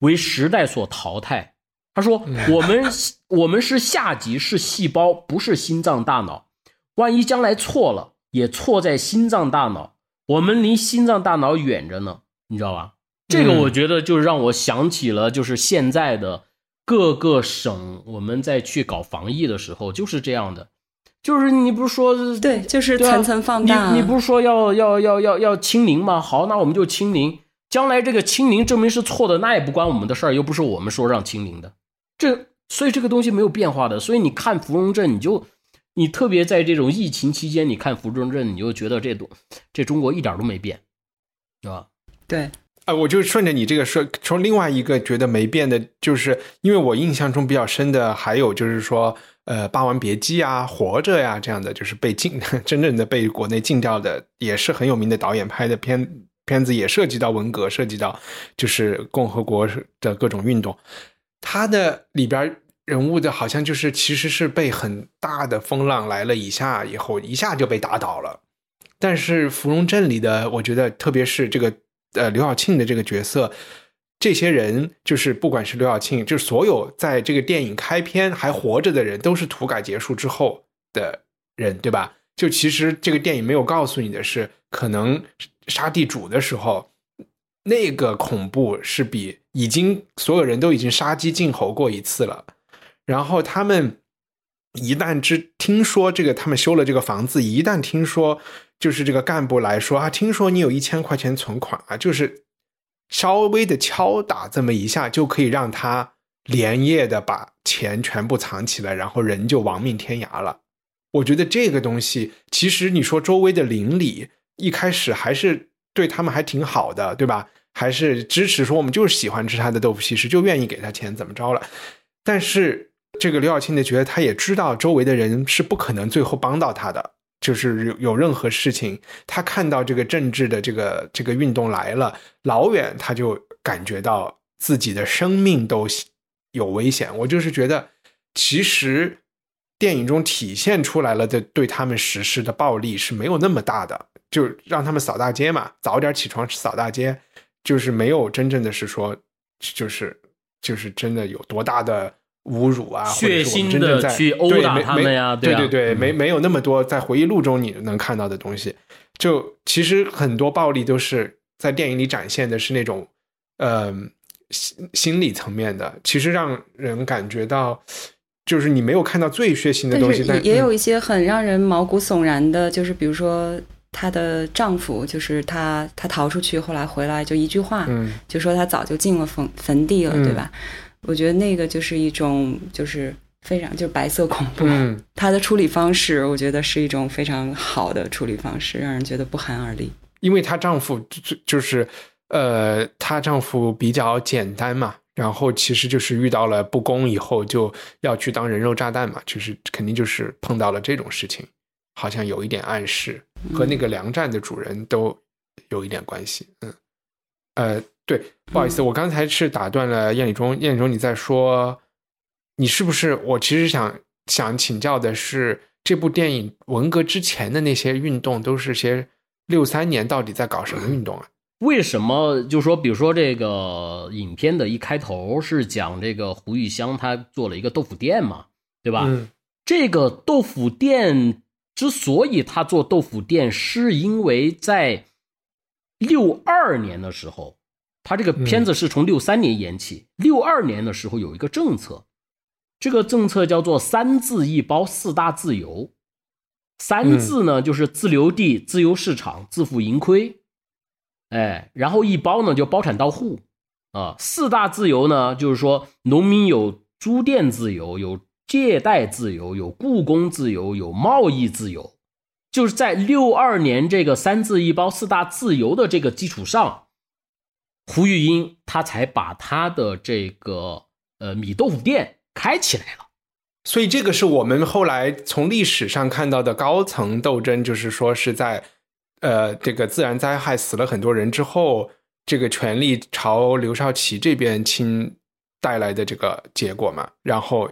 为时代所淘汰。他说，我们我们是下级，是细胞，不是心脏大脑。万一将来错了，也错在心脏大脑。我们离心脏大脑远着呢，你知道吧？这个嗯我觉得就让我想起了，就是现在的各个省，我们在去搞防疫的时候就是这样的，就是你不是说对，就是层层放大。你你不是说要要要要要清零吗？好，那我们就清零。将来这个清零证明是错的，那也不关我们的事儿，又不是我们说让清零的。这所以这个东西没有变化的。所以你看芙蓉镇，你就你特别在这种疫情期间，你看芙蓉镇，你就觉得这东这中国一点都没变，是吧？对，啊，我就顺着你这个说，从另外一个觉得没变的，就是因为我印象中比较深的，还有就是说，呃，《霸王别姬》啊，《活着》呀这样的，就是被禁，真正的被国内禁掉的，也是很有名的导演拍的片片子，也涉及到文革，涉及到就是共和国的各种运动。他的里边人物的好像就是其实是被很大的风浪来了一下以后，一下就被打倒了。但是芙蓉镇里的，我觉得特别是这个呃刘晓庆的这个角色，这些人就是不管是刘晓庆，就是所有在这个电影开篇还活着的人，都是土改结束之后的人，对吧？就其实这个电影没有告诉你的是，可能杀地主的时候，那个恐怖是比已经所有人都已经杀鸡儆猴过一次了，然后他们。一旦知听说这个他们修了这个房子，一旦听说就是这个干部来说啊，听说你有一千块钱存款啊，就是稍微的敲打这么一下，就可以让他连夜的把钱全部藏起来，然后人就亡命天涯了。我觉得这个东西，其实你说周围的邻里一开始还是对他们还挺好的，对吧？还是支持说我们就是喜欢吃他的豆腐西施，就愿意给他钱，怎么着了？但是这个刘晓庆的角色，他也知道周围的人是不可能最后帮到他的，就是有有任何事情，他看到这个政治的这个这个运动来了，老远他就感觉到自己的生命都有危险。我就是觉得，其实电影中体现出来了的对他们实施的暴力是没有那么大的，就让他们扫大街嘛，早点起床扫大街，就是没有真正的是说，就是就是真的有多大的。侮辱啊，血腥的去殴打他们呀，对对对，没没有那么多在回忆录中你能看到的东西。就其实很多暴力都是在电影里展现的是那种，呃，心心理层面的，其实让人感觉到就是你没有看到最血腥的东西，但也也有一些很让人毛骨悚然的，就是比如说她的丈夫，就是她她逃出去，后来回来就一句话，嗯。就说她早就进了坟坟地了，嗯。对吧？我觉得那个就是一种就是非常就是白色恐怖，嗯。她的处理方式，我觉得是一种非常好的处理方式，让人觉得不寒而栗。因为她丈夫就就就是呃，她丈夫比较简单嘛，然后其实就是遇到了不公以后就要去当人肉炸弹嘛，就是肯定就是碰到了这种事情，好像有一点暗示，和那个粮站的主人都有一点关系。嗯，呃，对，不好意思，我刚才是打断了燕礼中，燕礼中你在说，你是不是？我其实想想请教的是，这部电影文革之前的那些运动都是些六三年到底在搞什么运动啊？为什么？就说，比如说这个影片的一开头是讲这个胡玉香她做了一个豆腐店嘛，对吧？嗯这个豆腐店之所以他做豆腐店，是因为在六二年的时候，他这个片子是从六三年演起，六二年的时候有一个政策，这个政策叫做“三自一包”四大自由。三自呢，就是自留地、自由市场、自负盈亏，哎，然后一包呢就包产到户啊。四大自由呢，就是说农民有租佃自由，有借贷自由，有雇工自由，有贸易自由。就是在六二年这个三自一包四大自由的这个基础上，胡玉英他才把他的这个呃米豆腐店开起来了。所以这个是我们后来从历史上看到的高层斗争，就是说是在呃这个自然灾害死了很多人之后，这个权力朝刘少奇这边倾带来的这个结果嘛，然后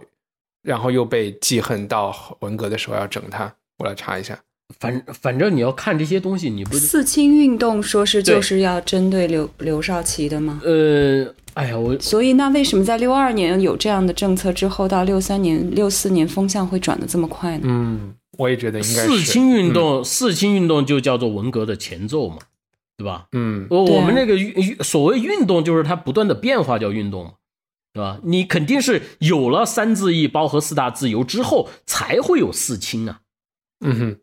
然后又被记恨到文革的时候要整他。我来查一下，反反正你要看这些东西，你不四清运动说是就是要针对刘刘少奇的吗？呃，哎呀，我所以那为什么在六二年有这样的政策之后，到六三年、六四年风向会转的这么快呢？嗯，我也觉得应该是四清运，动，四清运动就叫做文革的前奏嘛，对吧？嗯我我们那个运运所谓运动，就是它不断的变化叫运动嘛，对吧？你肯定是有了三自一包和四大自由之后，才会有四清啊，嗯哼，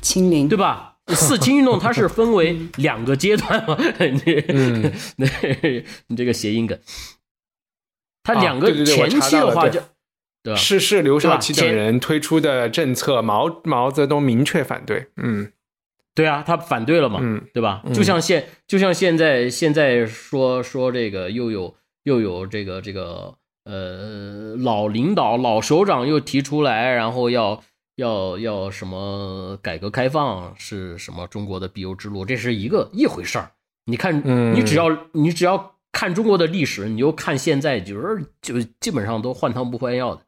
清零对吧？四清运动它是分为 两个阶段嘛，你嗯 你这个谐音梗，它啊两个前期的话就对吧？是是刘少奇等人推出的政策，毛毛泽东明确反对。嗯对啊，他反对了嘛，嗯对吧？嗯就像现就像现在现在说说这个又有又有这个这个呃老领导老首长又提出来，然后要要要什么改革开放是什么中国的必由之路，这是一个一回事儿。你看，嗯你只要你只要看中国的历史，你就看现在，就是就基本上都换汤不换药的，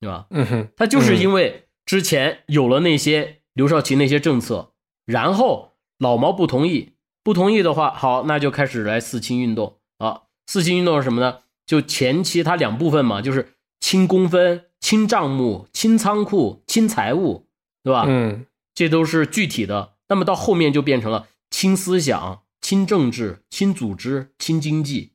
对吧？嗯哼，他就是因为之前有了那些刘少奇那些政策，然后老毛不同意，不同意的话，好，那就开始来四清运动啊。四清运动是什么呢？就前期它两部分嘛，就是清公分、清账目、清仓库、清财务，对吧？嗯这都是具体的。那么到后面就变成了清思想、清政治、清组织、清经济。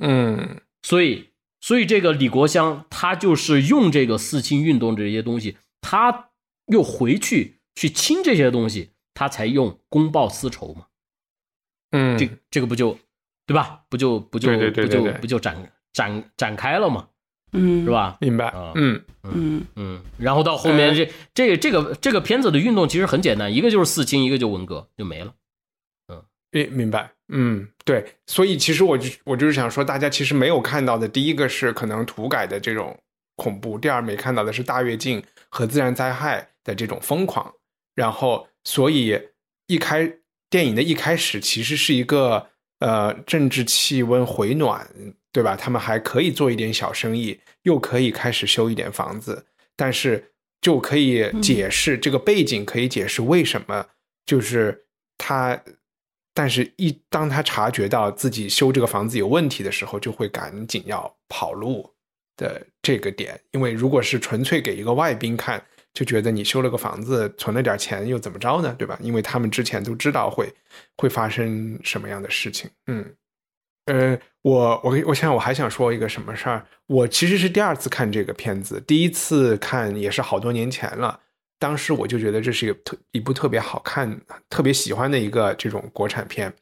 嗯所以，所以这个李国香他就是用这个四清运动这些东西，他又回去去清这些东西，他才用公报私仇嘛。嗯，这这个不就对吧？不就不就对对对不就对对不就展展展开了吗，嗯，是？吧？明白啊。嗯嗯嗯，然后到后面这这这个这个片子的运动其实很简单，一个就是四清，一个就文革，就没了。嗯诶，明白。嗯，对，所以其实我就我就是想说，大家其实没有看到的，第一个是可能土改的这种恐怖，第二没看到的是大跃进和自然灾害的这种疯狂。然后，所以一开电影的一开始其实是一个呃政治气温回暖，对吧？他们还可以做一点小生意，又可以开始修一点房子，但是就可以解释、这个背景，可以解释为什么就是他。但是一，当他察觉到自己修这个房子有问题的时候，就会赶紧要跑路的这个点。因为如果是纯粹给一个外宾看，就觉得你修了个房子，存了点钱又怎么着呢？对吧？因为他们之前都知道会会发生什么样的事情。嗯呃，我我我想我还想说一个什么事儿，我其实是第二次看这个片子，第一次看也是好多年前了。当时我就觉得这是一个特一部特别好看、特别喜欢的一个这种国产片。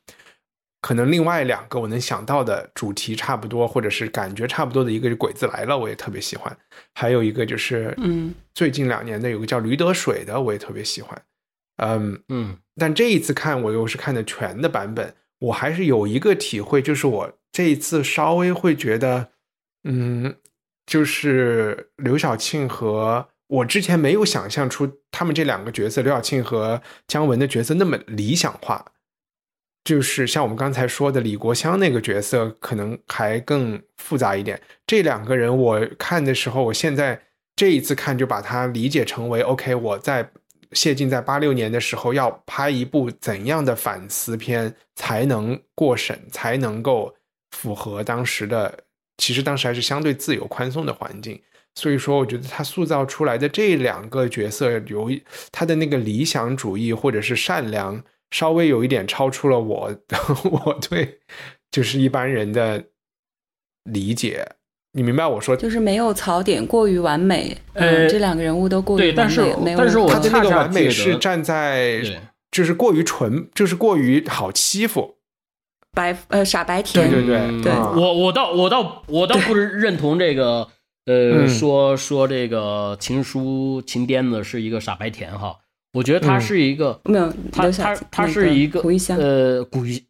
可能另外两个我能想到的主题差不多，或者是感觉差不多的一个《鬼子来了》，我也特别喜欢；还有一个就是，嗯，最近两年的有个叫《驴得水》的，我也特别喜欢。嗯，嗯但这一次看我又是看的全的版本，我还是有一个体会，就是我这一次稍微会觉得，嗯，就是刘晓庆和我之前没有想象出他们这两个角色，刘晓庆和姜文的角色那么理想化。就是像我们刚才说的，李国香那个角色可能还更复杂一点。这两个人我看的时候，我现在这一次看就把它理解成为 OK，我在谢晋在八六年的时候要拍一部怎样的反思片才能过审，才能够符合当时的，其实当时还是相对自由宽松的环境。所以说，我觉得他塑造出来的这两个角色，有他的那个理想主义或者是善良。稍微有一点超出了我 我对就是一般人的理解，你明白我说？就是没有槽点，过于完美。呃嗯，这两个人物都过于对但是完美，没有但是我他的那个完美是站在就是过于纯，就是过于好欺负。白呃傻白甜。对对对嗯对我我倒我倒 我倒不是认同这个，呃，嗯说说这个情书情癫子是一个傻白甜哈，我觉得他嗯是一个，没有他他他是一个胡一香，呃，古玉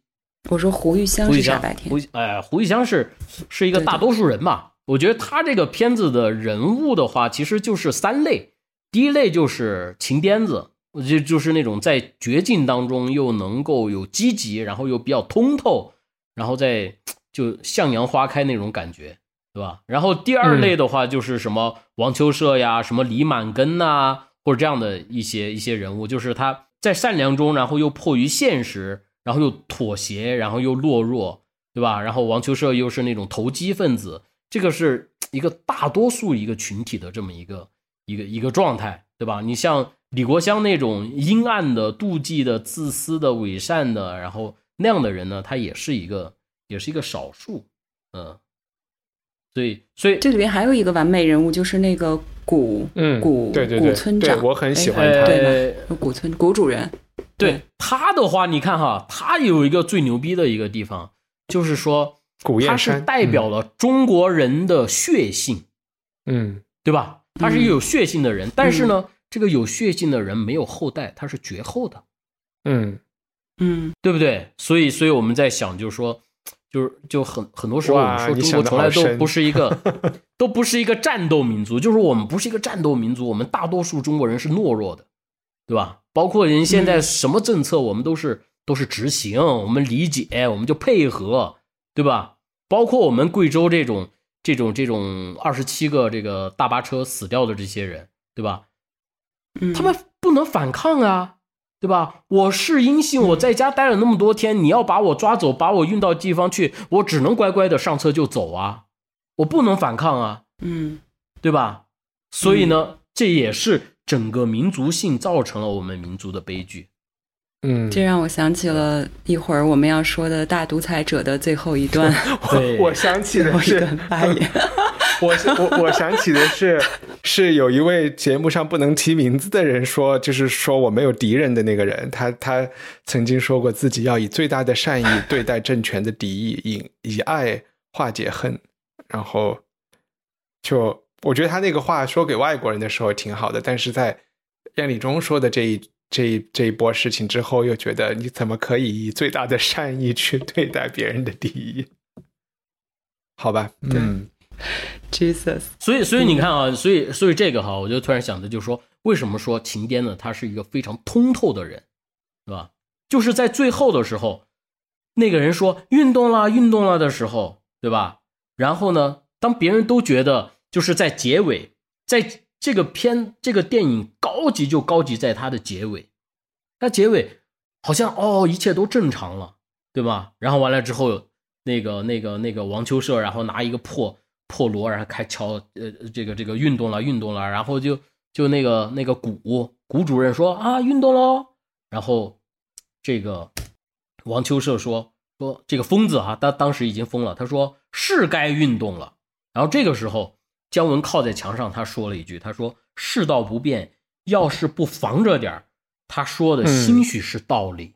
我说胡玉香是傻白，甜胡。一哎，胡玉香是是一个大多数人嘛。我觉得他这个片子的人物的话，其实就是三类。第一类就是情癫子，就就是那种在绝境当中又能够有积极，然后又比较通透，然后再 就向阳花开那种感觉，对吧？然后第二类的话就是什么王秋赦呀，什么李满根呐、或者这样的一些一些人物，就是他在善良中，然后又迫于现实，然后又妥协，然后又懦弱，对吧？然后王秋社又是那种投机分子，这个是一个大多数一个群体的这么一个一个一个状态，对吧？你像李国香那种阴暗的、妒忌的、自私的、伪善的，然后那样的人呢，他也是一个也是一个少数，嗯，所以所以这里边还有一个完美人物，就是那个古嗯，古对对对，古村长，对我很喜欢哎他。对呃，古村古主人，对他的话，你看哈，他有一个最牛逼的一个地方，就是说他是古燕山代表了中国人的血性，嗯。对吧？他是一个有血性的人，但是呢，这个有血性的人没有后代，他是绝后的，嗯。嗯，对不对？所以，所以我们在想，就是说，就是就很很多时候我们说中国从来都不是一个，都不是一个战斗民族，就是我们不是一个战斗民族，我们大多数中国人是懦弱的，对吧？包括人现在什么政策，我们都是都是执行，我们理解，我们就配合，对吧？包括我们贵州这种这种这种二十七个这个大巴车死掉的这些人，对吧？嗯他们不能反抗啊，对吧？我是阴性，我在家待了那么多天，你要把我抓走，把我运到地方去，我只能乖乖的上车就走啊，我不能反抗啊，嗯对吧？所以呢，这也是整个民族性造成了我们民族的悲剧。嗯，这让我想起了一会儿我们要说的大独裁者的最后一段对 我想起的是段发言。我我我想起的是，是有一位节目上不能提名字的人说，就是说我没有敌人的那个人，他他曾经说过自己要以最大的善意对待政权的敌意，以以爱化解恨。然后就我觉得他那个话说给外国人的时候挺好的，但是在燕礼中说的这一这一这一波事情之后，又觉得你怎么可以以最大的善意去对待别人的敌意？好吧，嗯。Jesus，所以，所以你看啊，所以，所以这个哈，我就突然想的，就是说，为什么说秦颠呢？他是一个非常通透的人，对吧？就是在最后的时候，那个人说运动了，运动了的时候，对吧？然后呢，当别人都觉得就是在结尾，在这个片这个电影高级就高级在它的结尾，它结尾好像哦一切都正常了，对吧？然后完了之后，那个那个那个王秋赦，然后拿一个破破锣，然后开敲，呃，这个这个运动了，运动了，然后就就那个那个鼓鼓主任说啊，运动喽，然后这个王秋社说说这个疯子啊，他当时已经疯了。他说是该运动了。然后这个时候，姜文靠在墙上，他说了一句：“他说世道不变，要是不防着点儿，他说的嗯兴许是道理，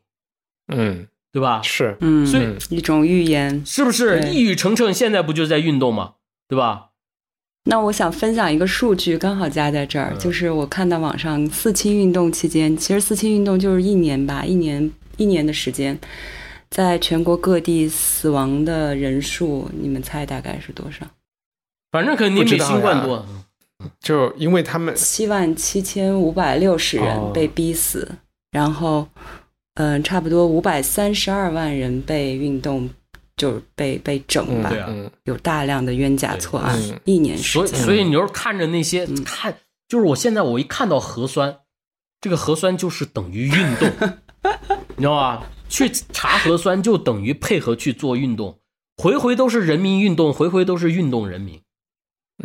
嗯，对吧？是，嗯，所以一种预言。是不是？一语成谶，现在不就在运动吗？对吧？那我想分享一个数据，刚好加在这儿，嗯就是我看到网上四清运动期间，其实四清运动就是一年吧，一年一年的时间，在全国各地死亡的人数，你们猜大概是多少？反正肯定比不知道呀新冠多。就因为他们七万七千五百六十哦人被逼死，然后，嗯、差不多五百三十二万人被运动就被被整嗯吧，对啊嗯有大量的冤假错案，嗯一年时所以，间。所以你就是看着那些嗯看，就是我现在我一看到核酸，这个核酸就是等于运动，你知道吧？去查核酸就等于配合去做运动，回回都是人民运动，回回都是运动人民。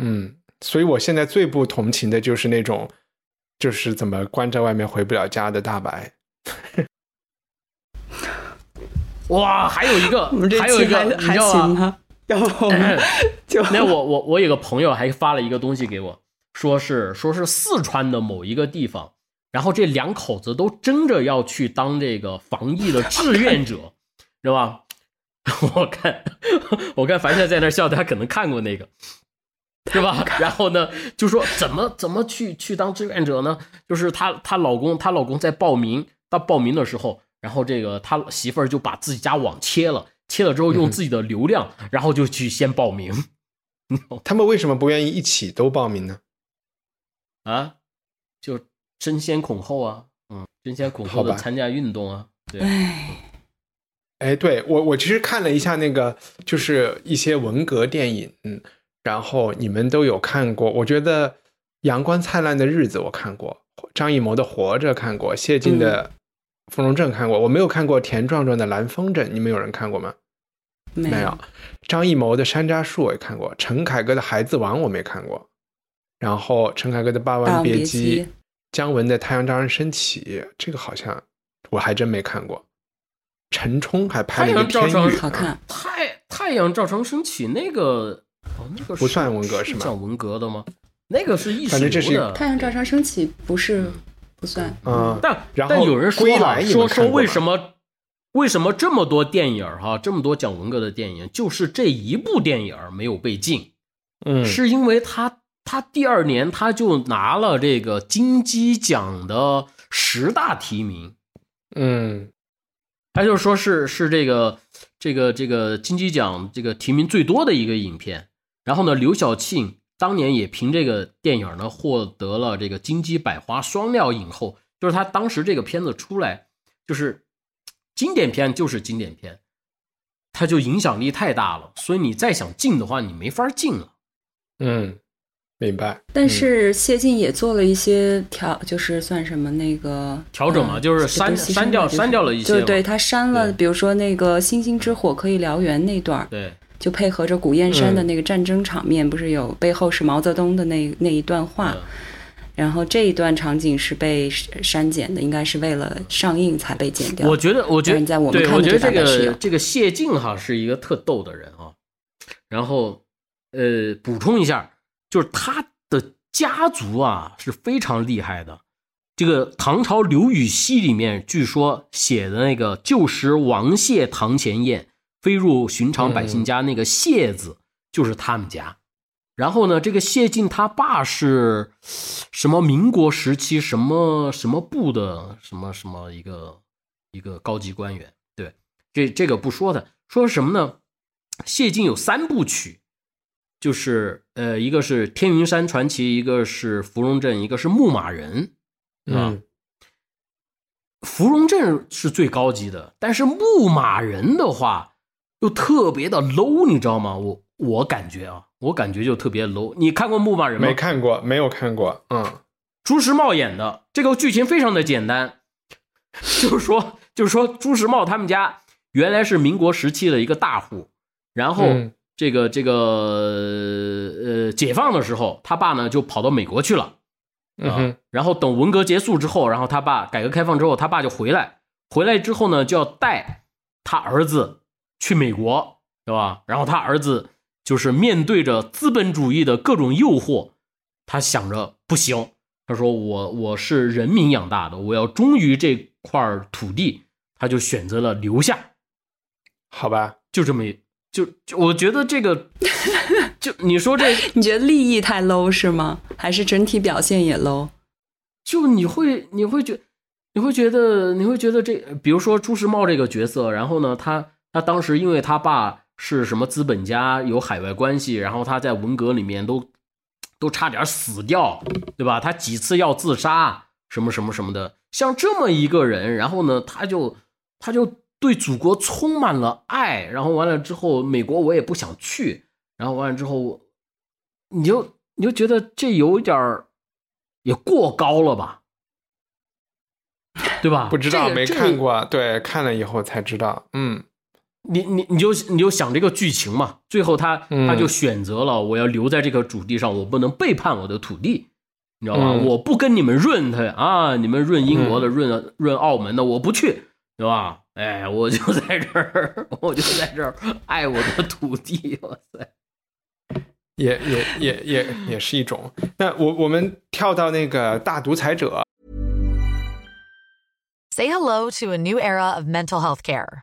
嗯，所以我现在最不同情的就是那种，就是怎么关在外面回不了家的大白。哇，还有一个 我们这，还有一个，还知道吗？行吗？要不我们就那我我我有个朋友还发了一个东西给我，说是说是四川的某一个地方，然后这两口子都争着要去当这个防疫的志愿者，知道吧？我看我看樊夏在那笑，他可能看过那个，是吧？然后呢，就说怎么怎么去去当志愿者呢？就是她她老公她老公在报名到报名的时候，然后这个他媳妇儿就把自己家网切了，切了之后用自己的流量，然后就去先报名。他们为什么不愿意一起都报名呢？啊，就争先恐后啊，嗯，争先恐后的参加运动啊，对，唉，哎，对我我其实看了一下那个，就是一些文革电影，嗯，然后你们都有看过，我觉得《阳光灿烂的日子》我看过，张艺谋的《活着》看过，谢晋的《芙蓉镇》看过，我没有看过田壮壮的《蓝风筝》，你们有人看过吗？没没有。张艺谋的《山楂树》我也看过，陈凯歌的《孩子王》我没看过，然后陈凯歌的《霸王别别姬》姜文的《太阳照常升起》，这个好像我还真没看过。陈冲还拍了一个片语，好看，太太阳照常升起那个，哦，那个不算文革是吗讲文革的吗？那个是艺术反正这是太阳照常升起不是不算，嗯，但然后但有人说说说为什么为什么这么多电影儿哈，这么多讲文革的电影，就是这一部电影没有被禁，嗯，是因为他他第二年他就拿了这个金鸡奖的十大提名，嗯。他就说是是这个这个这个金鸡奖这个提名最多的一个影片。然后呢，刘晓庆当年也凭这个电影呢获得了这个金鸡百花双料影后，就是他当时这个片子出来，就是经典片就是经典片，它就影响力太大了，所以你再想进的话，你没法进了。嗯，明白。但是谢晋也做了一些调，就是算什么那个调整嘛呃就是删删掉删掉了一些嘛就对他删了，比如说那个星星之火可以燎原那段儿，对，就配合着古燕山的嗯那个战争场面，不是有背后是毛泽东的那那一段话，嗯然后这一段场景是被删减的，应该是为了上映才被剪掉。我觉得，我觉得，在我们，看的这个这个谢晋哈是一个特逗的人啊。然后，呃，补充一下，就是他的家族啊是非常厉害的。这个唐朝刘禹锡里面据说写的那个“旧时王谢堂前燕，飞入寻常百姓家”那个“谢”字，就是他们家。然后呢，这个谢晋他爸是什么民国时期什么什么部的什么什么一个一个高级官员。对，这这个不说的，说什么呢？谢晋有三部曲，就是呃，一个是《天云山传奇》，一个是《芙蓉镇》，一个是《牧马人》，啊。嗯芙蓉镇是最高级的，但是牧马人的话又特别的 low，你知道吗？我我感觉啊，我感觉就特别 low。你看过牧马人吗？没看过，没有看过。嗯朱时茂演的，这个剧情非常的简单，就是说，就是说朱时茂他们家原来是民国时期的一个大户，然后嗯这个这个呃解放的时候，他爸呢就跑到美国去了。啊嗯哼，然后等文革结束之后，然后他爸改革开放之后，他爸就回来，回来之后呢，就要带他儿子去美国，对吧？然后他儿子就是面对着资本主义的各种诱惑，他想着不行，他说我我是人民养大的，我要忠于这块土地，他就选择了留下。好吧，就这么一就就我觉得这个，就你说这，你觉得利益太 low 是吗？还是整体表现也 low？就你会你会觉你会觉得你会觉得这，比如说朱时茂这个角色，然后呢，他他当时因为他爸是什么资本家，有海外关系，然后他在文革里面都都差点死掉，对吧？他几次要自杀，什么什么什么的，像这么一个人，然后呢，他就他就。对祖国充满了爱，然后完了之后，美国我也不想去，然后完了之后，你就你就觉得这有点儿也过高了吧，对吧？不知道没看过，对，看了以后才知道。嗯，你你你就你就想这个剧情嘛，最后他他就选择了我要留在这个土地上，我不能背叛我的土地，你知道吧？我不跟你们润他啊，你们润英国的，润润澳门的，我不去，对吧？哎，我就在这儿，我就在这儿爱我的土地，哇塞，也也也也也是一种。那我我们跳到那个大独裁者。Say hello to a new era of mental health care.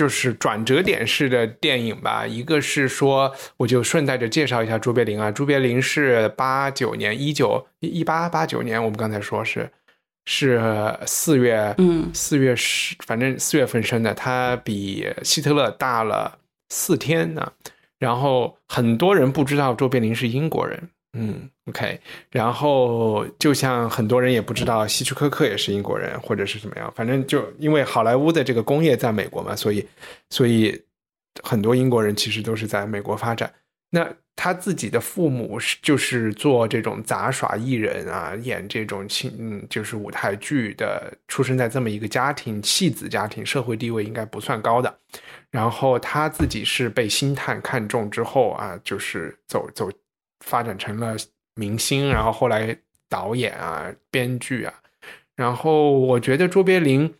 就是转折点式的电影吧。一个是说，我就顺带着介绍一下卓别林啊。卓别林是八九年，一九一八八九年，我们刚才说是是四月，嗯四月十，反正四月份生的。他比希特勒大了四天呢。然后很多人不知道卓别林是英国人，嗯，OK。然后就像很多人也不知道希区柯克也是英国人，或者是怎么样，反正就因为好莱坞的这个工业在美国嘛，所以所以很多英国人其实都是在美国发展。那他自己的父母是就是做这种杂耍艺人啊，演这种轻嗯就是舞台剧的，出生在这么一个家庭，戏子家庭，社会地位应该不算高的。然后他自己是被星探看中之后啊，就是走走发展成了明星，然后后来导演啊、编剧啊。然后我觉得卓别林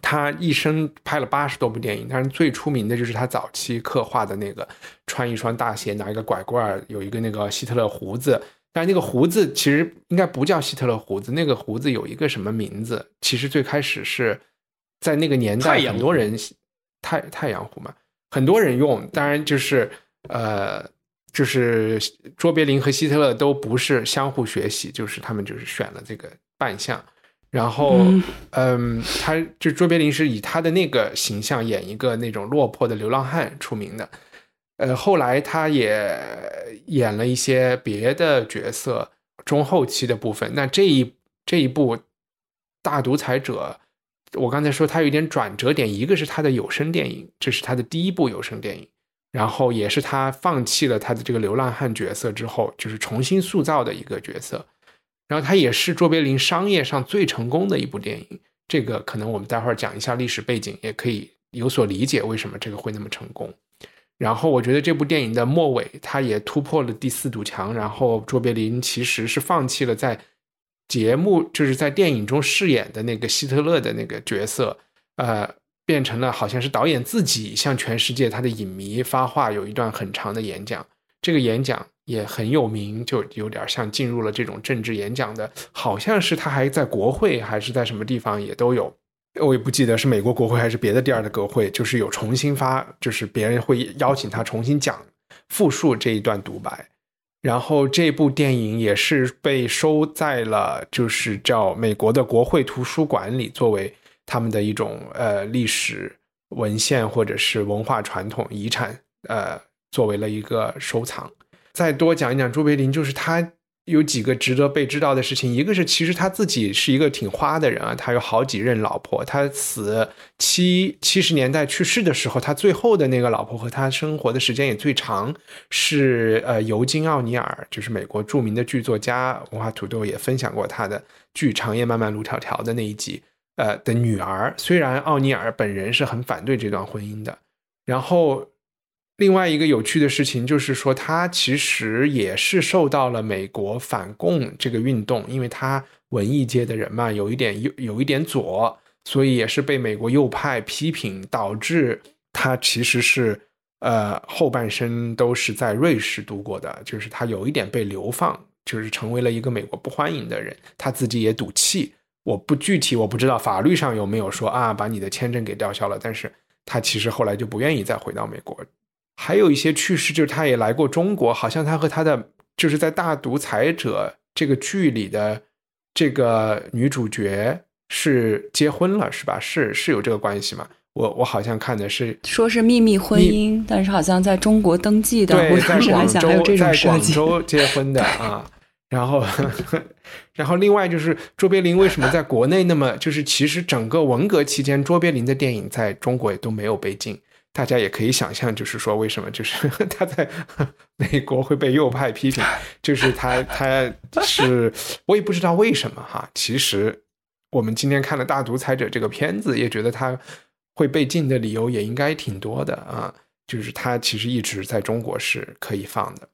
他一生拍了八十多部电影，但是最出名的就是他早期刻画的那个穿一双大鞋，拿一个拐棍，有一个那个希特勒胡子。但是那个胡子其实应该不叫希特勒胡子，那个胡子有一个什么名字？其实最开始是在那个年代，很多人太太阳胡嘛，很多人用。当然就是呃，就是卓别林和希特勒都不是相互学习，就是他们就是选了这个扮相。然后，嗯，他就卓别林是以他的那个形象演一个那种落魄的流浪汉出名的。呃，后来他也演了一些别的角色，中后期的部分。那这一这一部《大独裁者》，我刚才说他有一点转折点，一个是他的有声电影，这是他的第一部有声电影，然后也是他放弃了他的这个流浪汉角色之后，就是重新塑造的一个角色。然后他也是卓别林商业上最成功的一部电影。这个可能我们待会儿讲一下历史背景，也可以有所理解为什么这个会那么成功。然后我觉得这部电影的末尾，他也突破了第四堵墙。然后卓别林其实是放弃了在节目，就是在电影中饰演的那个希特勒的那个角色，呃，变成了好像是导演自己向全世界他的影迷发话，有一段很长的演讲。这个演讲也很有名，就有点像进入了这种政治演讲的，好像是他还在国会还是在什么地方也都有。我也不记得是美国国会还是别的地儿的国会，就是有重新发，就是别人会邀请他重新讲复述这一段独白。然后这部电影也是被收在了就是叫美国的国会图书馆里，作为他们的一种呃历史文献或者是文化传统遗产，呃，作为了一个收藏。再多讲一讲卓别林，就是他。有几个值得被知道的事情，一个是其实他自己是一个挺花的人啊，他有好几任老婆。他死七七十年代去世的时候，他最后的那个老婆和他生活的时间也最长，是呃尤金奥尼尔，就是美国著名的剧作家。文化土豆也分享过他的剧《长夜漫漫路迢迢》的那一集，呃的女儿。虽然奥尼尔本人是很反对这段婚姻的，然后。另外一个有趣的事情就是说，他其实也是受到了美国反共这个运动，因为他文艺界的人嘛，有一点有有一点左，所以也是被美国右派批评，导致他其实是呃后半生都是在瑞士度过的，就是他有一点被流放，就是成为了一个美国不欢迎的人，他自己也赌气。我不具体我不知道法律上有没有说啊把你的签证给吊销了，但是他其实后来就不愿意再回到美国。还有一些趣事，就是他也来过中国，好像他和他的就是在《大独裁者》这个剧里的这个女主角是结婚了，是吧？是是有这个关系吗？我我好像看的是说是秘密婚姻，但是好像在中国登记的，对，在广州在广。州结婚的啊。然后，然后另外就是卓别林为什么在国内那么就是其实整个文革期间，卓别林的电影在中国也都没有被禁。大家也可以想象，就是说，为什么就是 他在 美国会被右派批评，就是他他是我也不知道为什么哈。其实我们今天看了《大独裁者》这个片子，也觉得他会被禁的理由也应该挺多的啊。就是他其实一直在中国是可以放的，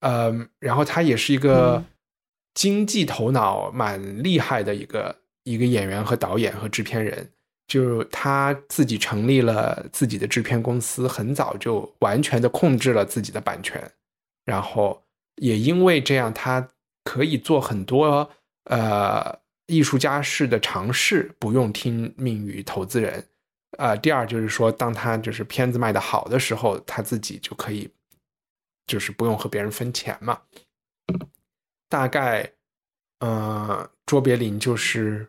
嗯，然后他也是一个经济头脑蛮厉害的一个一个演员和导演和制片人。就他自己成立了自己的制片公司，很早就完全的控制了自己的版权，然后也因为这样，他可以做很多呃艺术家式的尝试，不用听命于投资人。呃，第二就是说，当他就是片子卖的好的时候，他自己就可以就是不用和别人分钱嘛。大概，呃，卓别林就是。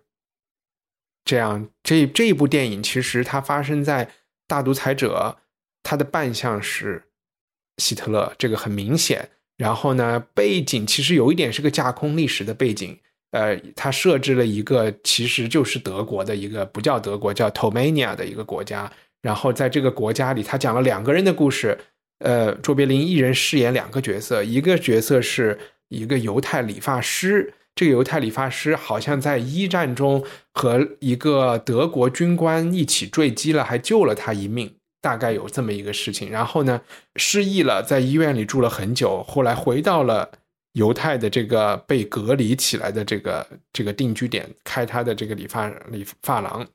这样，这这一部电影其实它发生在大独裁者，他的扮相是希特勒，这个很明显。然后呢，背景其实有一点是个架空历史的背景，呃，他设置了一个其实就是德国的一个不叫德国，叫 Tomania 的一个国家。然后在这个国家里，他讲了两个人的故事，呃，卓别林一人饰演两个角色，一个角色是一个犹太理发师。这个犹太理发师好像在一战中和一个德国军官一起坠机了，还救了他一命，大概有这么一个事情。然后呢，失忆了，在医院里住了很久，后来回到了犹太的这个被隔离起来的这个这个定居点，开他的这个理发理发廊。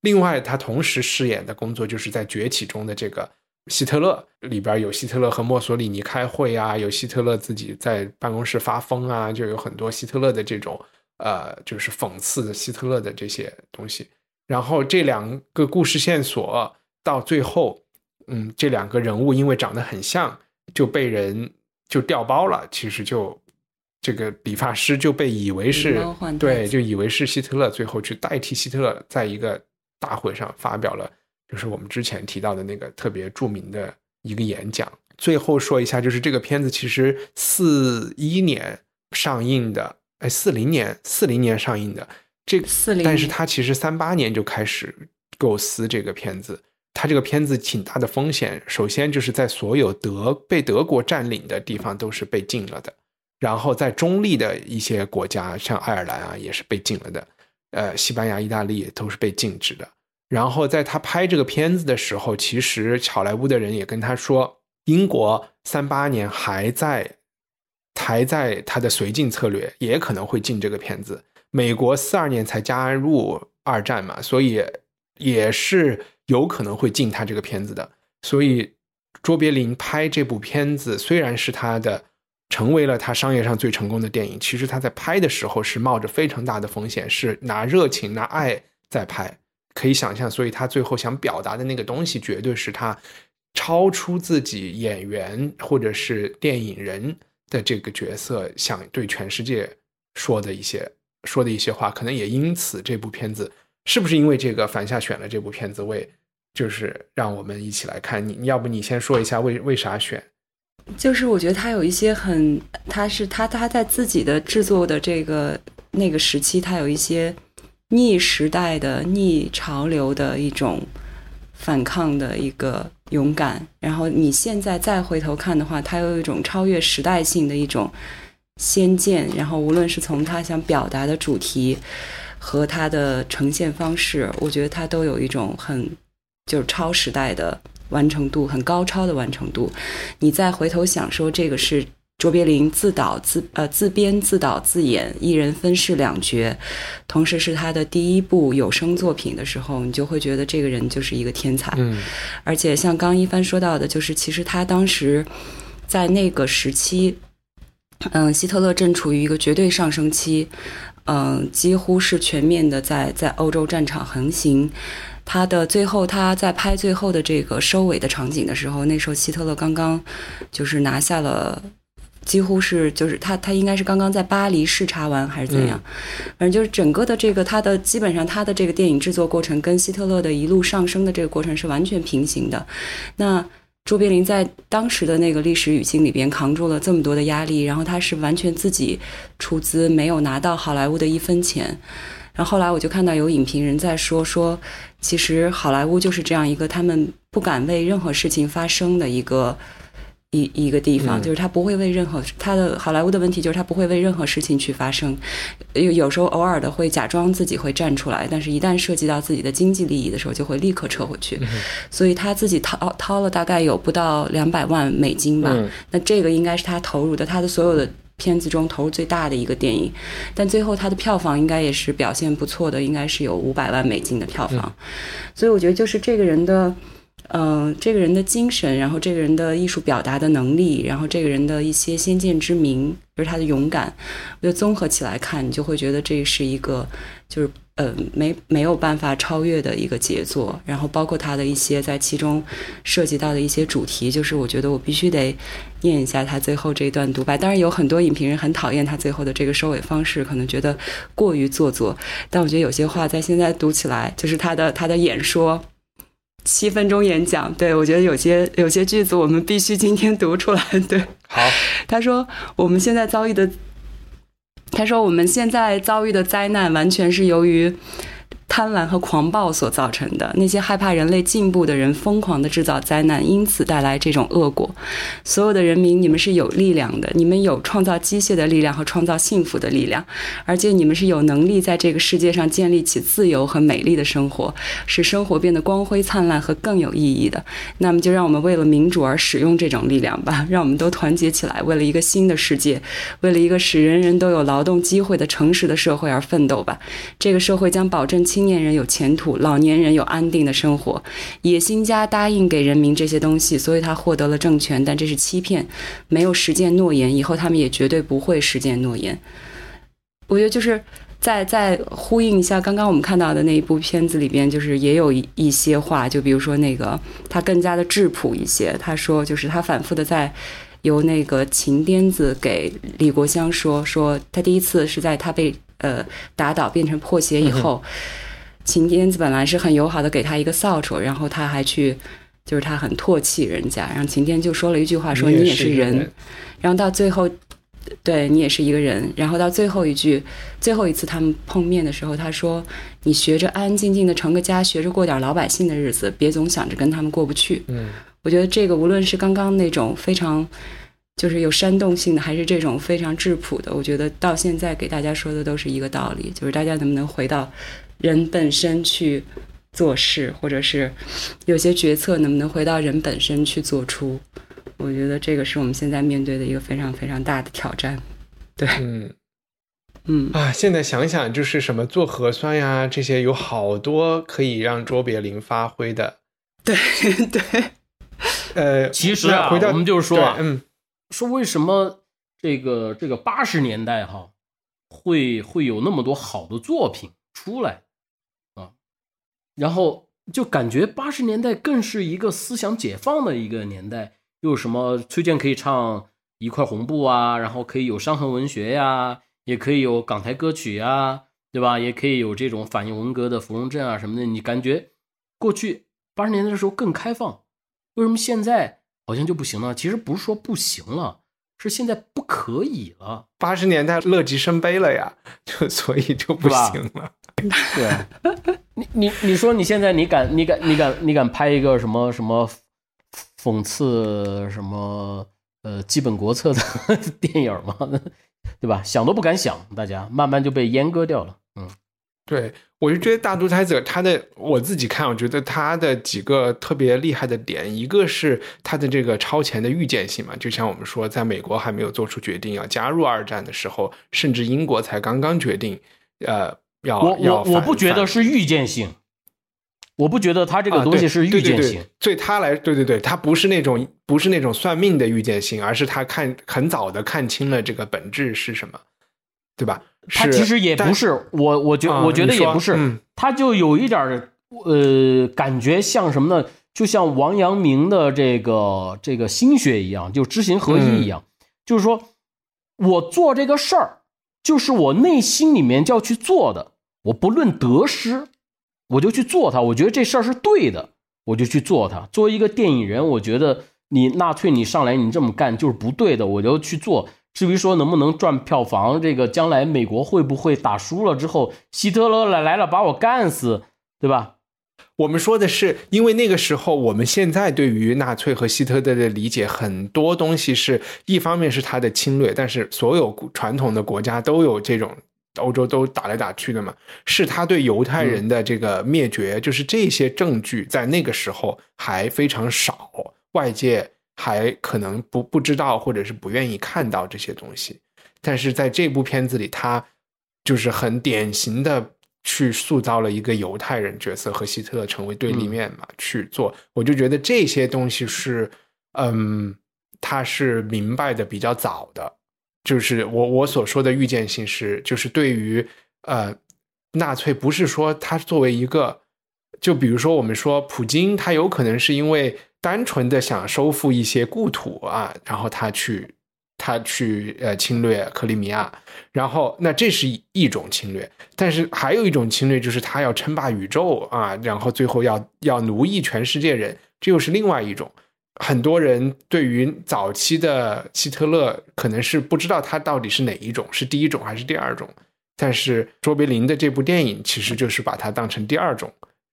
另外，他同时饰演的工作就是在崛起中的这个。希特勒里边有希特勒和墨索里尼开会啊，有希特勒自己在办公室发疯啊，就有很多希特勒的这种呃，就是讽刺希特勒的这些东西。然后这两个故事线索到最后，嗯，这两个人物因为长得很像，就被人就调包了。其实就这个理发师就被以为是对，就以为是希特勒，最后去代替希特勒，在一个大会上发表了。就是我们之前提到的那个特别著名的一个演讲。最后说一下，就是这个片子其实四一年上映的，哎，四零年四零年上映的这，四零，但是它其实三八年就开始构思这个片子。它这个片子挺大的风险，首先就是在所有德被德国占领的地方都是被禁了的，然后在中立的一些国家，像爱尔兰啊，也是被禁了的，呃，西班牙、意大利都是被禁止的。然后在他拍这个片子的时候，其实好莱坞的人也跟他说，英国三八年还在还在他的绥靖策略，也可能会进这个片子。美国四二年才加入二战嘛，所以也是有可能会进他这个片子的。所以卓别林拍这部片子，虽然是他的成为了他商业上最成功的电影，其实他在拍的时候是冒着非常大的风险，是拿热情、拿爱在拍。可以想象，所以他最后想表达的那个东西，绝对是他超出自己演员或者是电影人的这个角色想对全世界说的一些说的一些话。可能也因此，这部片子是不是因为这个反夏选了这部片子为，就是让我们一起来看。你要不你先说一下为为啥选？就是我觉得他有一些很，他是他他在自己的制作的这个那个时期，他有一些。逆时代的、逆潮流的一种反抗的一个勇敢，然后你现在再回头看的话，它有一种超越时代性的一种先见。然后无论是从他想表达的主题和他的呈现方式，我觉得他都有一种很就是超时代的完成度，很高超的完成度。你再回头想说这个是。卓别林自导自呃自编自导自演，一人分饰两角，同时是他的第一部有声作品的时候，你就会觉得这个人就是一个天才。嗯，而且像刚一帆说到的，就是其实他当时在那个时期，嗯，希特勒正处于一个绝对上升期，嗯，几乎是全面的在在欧洲战场横行。他的最后，他在拍最后的这个收尾的场景的时候，那时候希特勒刚刚就是拿下了。几乎是就是他他应该是刚刚在巴黎视察完还是怎样，反正就是整个的这个他的基本上他的这个电影制作过程跟希特勒的一路上升的这个过程是完全平行的。那卓别林在当时的那个历史语境里边扛住了这么多的压力，然后他是完全自己出资，没有拿到好莱坞的一分钱。然后后来我就看到有影评人在说说，其实好莱坞就是这样一个他们不敢为任何事情发声的一个。一一个地方，就是他不会为任何他的好莱坞的问题，就是他不会为任何事情去发声。有有时候偶尔的会假装自己会站出来，但是一旦涉及到自己的经济利益的时候，就会立刻撤回去。所以他自己掏掏了大概有不到两百万美金吧。那这个应该是他投入的他的所有的片子中投入最大的一个电影。但最后他的票房应该也是表现不错的，应该是有五百万美金的票房。所以我觉得就是这个人的。嗯，这个人的精神，然后这个人的艺术表达的能力，然后这个人的一些先见之明，就是他的勇敢，我觉得综合起来看，你就会觉得这是一个，就是呃，没没有办法超越的一个杰作。然后包括他的一些在其中涉及到的一些主题，就是我觉得我必须得念一下他最后这一段独白。当然有很多影评人很讨厌他最后的这个收尾方式，可能觉得过于做作。但我觉得有些话在现在读起来，就是他的他的演说。七分钟演讲，对我觉得有些有些句子我们必须今天读出来。对，好，他说我们现在遭遇的，他说我们现在遭遇的灾难完全是由于。贪婪和狂暴所造成的，那些害怕人类进步的人疯狂的制造灾难，因此带来这种恶果。所有的人民，你们是有力量的，你们有创造机械的力量和创造幸福的力量，而且你们是有能力在这个世界上建立起自由和美丽的生活，使生活变得光辉灿烂和更有意义的。那么，就让我们为了民主而使用这种力量吧，让我们都团结起来，为了一个新的世界，为了一个使人人都有劳动机会的诚实的社会而奋斗吧。这个社会将保证。青年人有前途，老年人有安定的生活。野心家答应给人民这些东西，所以他获得了政权，但这是欺骗，没有实践诺言。以后他们也绝对不会实践诺言。我觉得就是在在呼应一下刚刚我们看到的那一部片子里边，就是也有一一些话，就比如说那个他更加的质朴一些。他说，就是他反复的在由那个秦癫子给李国香说说，他第一次是在他被呃打倒变成破鞋以后。秦天子本来是很友好的，给他一个扫帚，然后他还去，就是他很唾弃人家，然后晴天就说了一句话，说你也是人，然后到最后，对你也是一个人，然后到最后一句，最后一次他们碰面的时候，他说你学着安安静静的成个家，学着过点老百姓的日子，别总想着跟他们过不去。嗯，我觉得这个无论是刚刚那种非常就是有煽动性的，还是这种非常质朴的，我觉得到现在给大家说的都是一个道理，就是大家能不能回到。人本身去做事，或者是有些决策能不能回到人本身去做出？我觉得这个是我们现在面对的一个非常非常大的挑战。对，嗯嗯啊，现在想想就是什么做核酸呀，这些有好多可以让卓别林发挥的。对 对，呃，其实啊，回到我们就是说啊嗯说为什么这个这个八十年代哈会会有那么多好的作品出来啊，然后就感觉八十年代更是一个思想解放的一个年代，又什么崔健可以唱一块红布啊，然后可以有伤痕文学呀，也可以有港台歌曲呀，对吧？也可以有这种反映文革的芙蓉镇啊什么的，你感觉过去八十年代的时候更开放，为什么现在好像就不行了？其实不是说不行了，是现在不可以了。八十年代乐极生悲了呀，就所以就不行了。对，你你你说你现在你敢你敢你敢你敢拍一个什么什么讽刺什么呃基本国策的 电影吗？对吧？想都不敢想，大家慢慢就被阉割掉了。嗯，对，我就觉得大独裁者他的我自己看，我觉得他的几个特别厉害的点，一个是他的这个超前的预见性嘛，就像我们说，在美国还没有做出决定要加入二战的时候，甚至英国才刚刚决定，呃，要我我我不觉得是预见性，我不觉得他这个东西是预对对对见性。对他来，对对对，他不是那种不是那种算命的预见性，而是他看很早的看清了这个本质是什么，对吧？是它其实也不是，我我觉啊我觉得也不是嗯，它就有一点儿呃，感觉像什么呢？就像王阳明的这个这个心学一样，就知行合一一样，就是说我做这个事儿，就是我内心里面就要去做的，我不论得失，我就去做它。我觉得这事儿是对的，我就去做它。作为一个电影人，我觉得你纳粹你上来你这么干就是不对的，我就去做。至于说能不能赚票房，这个将来美国会不会打输了之后，希特勒来来了把我干死，对吧？我们说的是，因为那个时候，我们现在对于纳粹和希特勒的理解，很多东西是一方面是他的侵略，但是所有传统的国家都有这种，欧洲都打来打去的嘛，是他对犹太人的这个灭绝，就是这些证据在那个时候还非常少，外界还可能不不知道或者是不愿意看到这些东西，但是在这部片子里，他就是很典型的。去塑造了一个犹太人角色和希特勒成为对立面嘛，去做，我就觉得这些东西是，嗯，他是明白的比较早的，就是我我所说的预见性是，就是对于呃纳粹不是说他作为一个，就比如说我们说普京，他有可能是因为单纯的想收复一些故土啊，然后他去他去呃侵略克里米亚，然后那这是一种侵略，但是还有一种侵略就是他要称霸宇宙啊，然后最后要要奴役全世界人，这又是另外一种。很多人对于早期的希特勒可能是不知道他到底是哪一种，是第一种还是第二种。但是卓别林的这部电影其实就是把它当成第二种，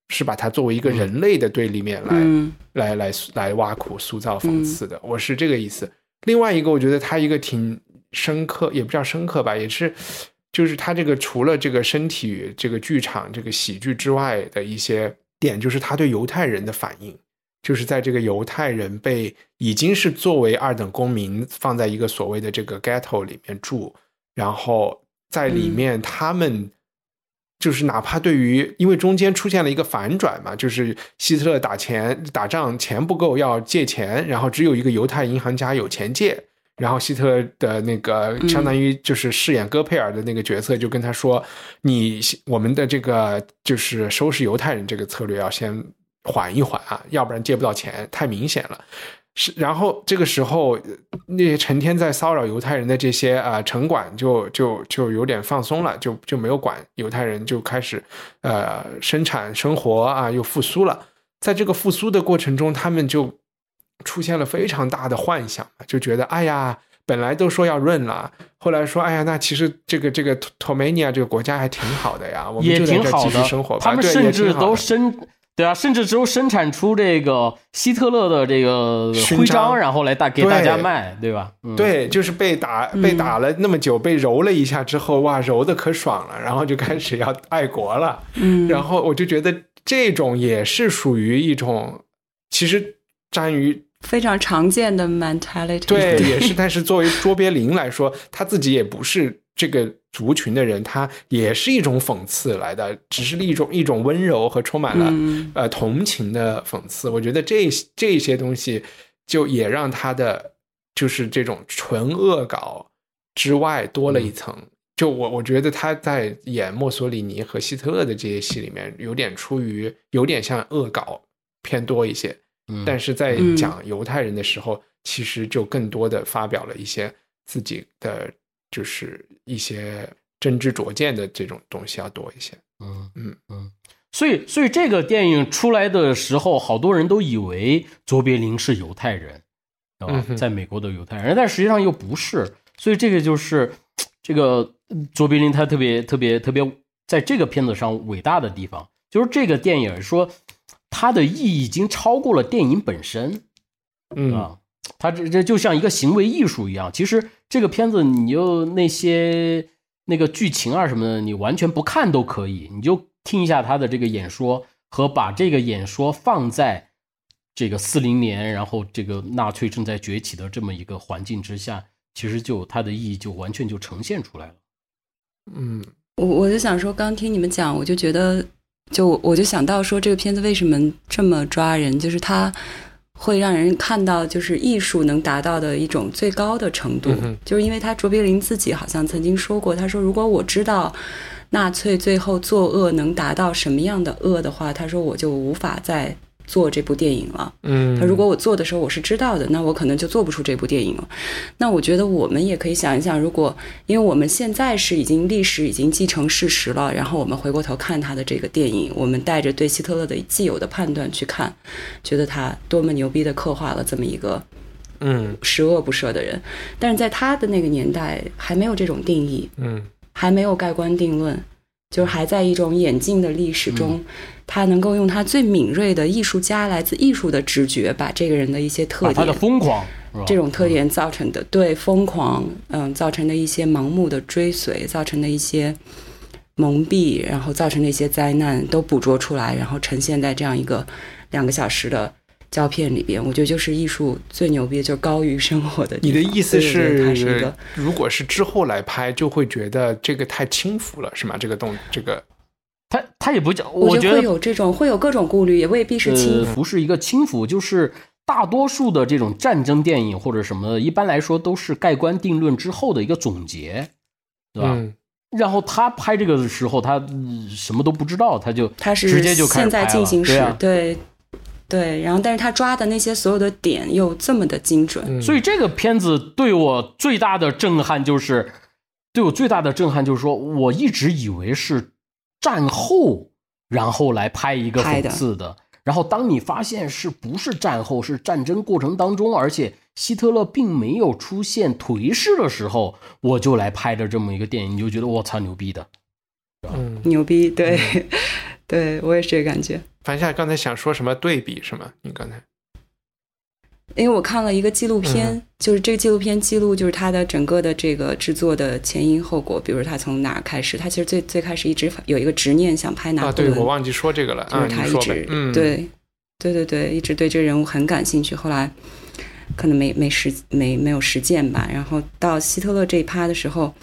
是把它作为一个人类的对立面来、嗯来来来挖苦、塑造、讽刺的。我是这个意思。另外一个，我觉得他一个挺深刻，也不叫深刻吧，也是，就是他这个除了这个身体、这个剧场、这个喜剧之外的一些点，就是他对犹太人的反应，就是在这个犹太人被已经是作为二等公民放在一个所谓的这个 ghetto 里面住，然后在里面他们。就是哪怕对于，因为中间出现了一个反转嘛，就是希特勒打钱打仗钱不够要借钱，然后只有一个犹太银行家有钱借，然后希特勒的那个相当于就是饰演戈佩尔的那个角色就跟他说，你我们的这个就是收拾犹太人这个策略要先缓一缓啊，要不然借不到钱，太明显了。是，然后这个时候，那些成天在骚扰犹太人的这些啊、呃、城管就就就有点放松了，就就没有管犹太人，就开始呃生产生活啊，又复苏了。在这个复苏的过程中，他们就出现了非常大的幻想，就觉得哎呀，本来都说要润了，后来说哎呀，那其实这个这个托梅尼亚这个国家还挺好的呀，我们就在这继续挺好的生活吧。他们对甚至都也挺好的生。对啊，甚至只有生产出这个希特勒的这个徽章章，然后来大给大家卖，对吧？嗯，对，就是被打被打了那么久，被揉了一下之后，哇，揉的可爽了，然后就开始要爱国了。嗯，然后我就觉得这种也是属于一种，其实詹于非常常见的 mentality。对，也是。但是作为卓别林来说，他自己也不是这个族群的人，他也是一种讽刺来的，只是一种一种温柔和充满了、嗯呃同情的讽刺。我觉得这这些东西就也让他的就是这种纯恶搞之外多了一层。就我我觉得他在演墨索里尼和希特勒的这些戏里面，有点出于有点像恶搞偏多一些。嗯但是在嗯讲犹太人的时候，其实就更多的发表了一些自己的，就是一些真知灼见的这种东西要多一些。嗯嗯嗯，所以所以这个电影出来的时候，好多人都以为卓别林是犹太人，对吧嗯？在美国的犹太人，但实际上又不是。所以这个就是这个卓别林他特别特别特别在这个片子上伟大的地方，就是这个电影说它的意义已经超过了电影本身。嗯啊，它这这就像一个行为艺术一样。其实这个片子，你就那些那个剧情啊什么的，你完全不看都可以，你就听一下他的这个演说，和把这个演说放在这个四零年，然后这个纳粹正在崛起的这么一个环境之下，其实就它的意义就完全就呈现出来了。嗯我我就想说，刚听你们讲，我就觉得，就我就想到说，这个片子为什么这么抓人，就是它会让人看到，就是艺术能达到的一种最高的程度，嗯就是因为他卓别林自己好像曾经说过，他说如果我知道纳粹最后作恶能达到什么样的恶的话，他说我就无法再做这部电影了。嗯，他如果我做的时候我是知道的，那我可能就做不出这部电影了。那我觉得我们也可以想一想，如果因为我们现在是已经历史已经既成事实了，然后我们回过头看他的这个电影，我们带着对希特勒的既有的判断去看，觉得他多么牛逼的刻画了这么一个嗯十恶不赦的人。但是在他的那个年代还没有这种定义，嗯还没有盖棺定论，就是还在一种演进的历史中，嗯他能够用他最敏锐的艺术家来自艺术的直觉，把这个人的一些特点他的。疯狂，这种特点造成的对疯狂，嗯，造成的一些盲目的追随，造成的一些蒙蔽，然后造成的一些灾难都捕捉出来，然后呈现在这样一个两个小时的胶片里边。我觉得就是艺术最牛逼的，就是高于生活的。你的意思所以我觉得它是个，如果是之后来拍，就会觉得这个太轻浮了，是吗？这个动这个他他也不叫，我我觉得会有这种会有各种顾虑，也未必是轻浮，不是一个轻浮，就是大多数的这种战争电影或者什么，一般来说都是盖棺定论之后的一个总结，对吧？嗯然后他拍这个的时候，他、嗯什么都不知道，他就他是直接就开始现在进行时，对啊对对，然后但是他抓的那些所有的点又这么的精准，嗯所以这个片子对我最大的震撼就是，对我最大的震撼就是说，我一直以为是战后，然后来拍一个讽刺的。然后当你发现是不是战后，是战争过程当中，而且希特勒并没有出现颓势的时候，我就来拍的这么一个电影，你就觉得我操牛逼的。嗯，牛逼，对，对我也是这个感觉。樊夏刚才想说什么对比是吗？你刚才因为我看了一个纪录片，嗯就是这个纪录片记录就是他的整个的这个制作的前因后果，比如他从哪儿开始，他其实最最开始一直有一个执念想拍拿啊，对我忘记说这个了啊，就是他一直、对对对对，一直对这个人物很感兴趣，后来可能没没实没没有实践吧，然后到希特勒这一趴的时候。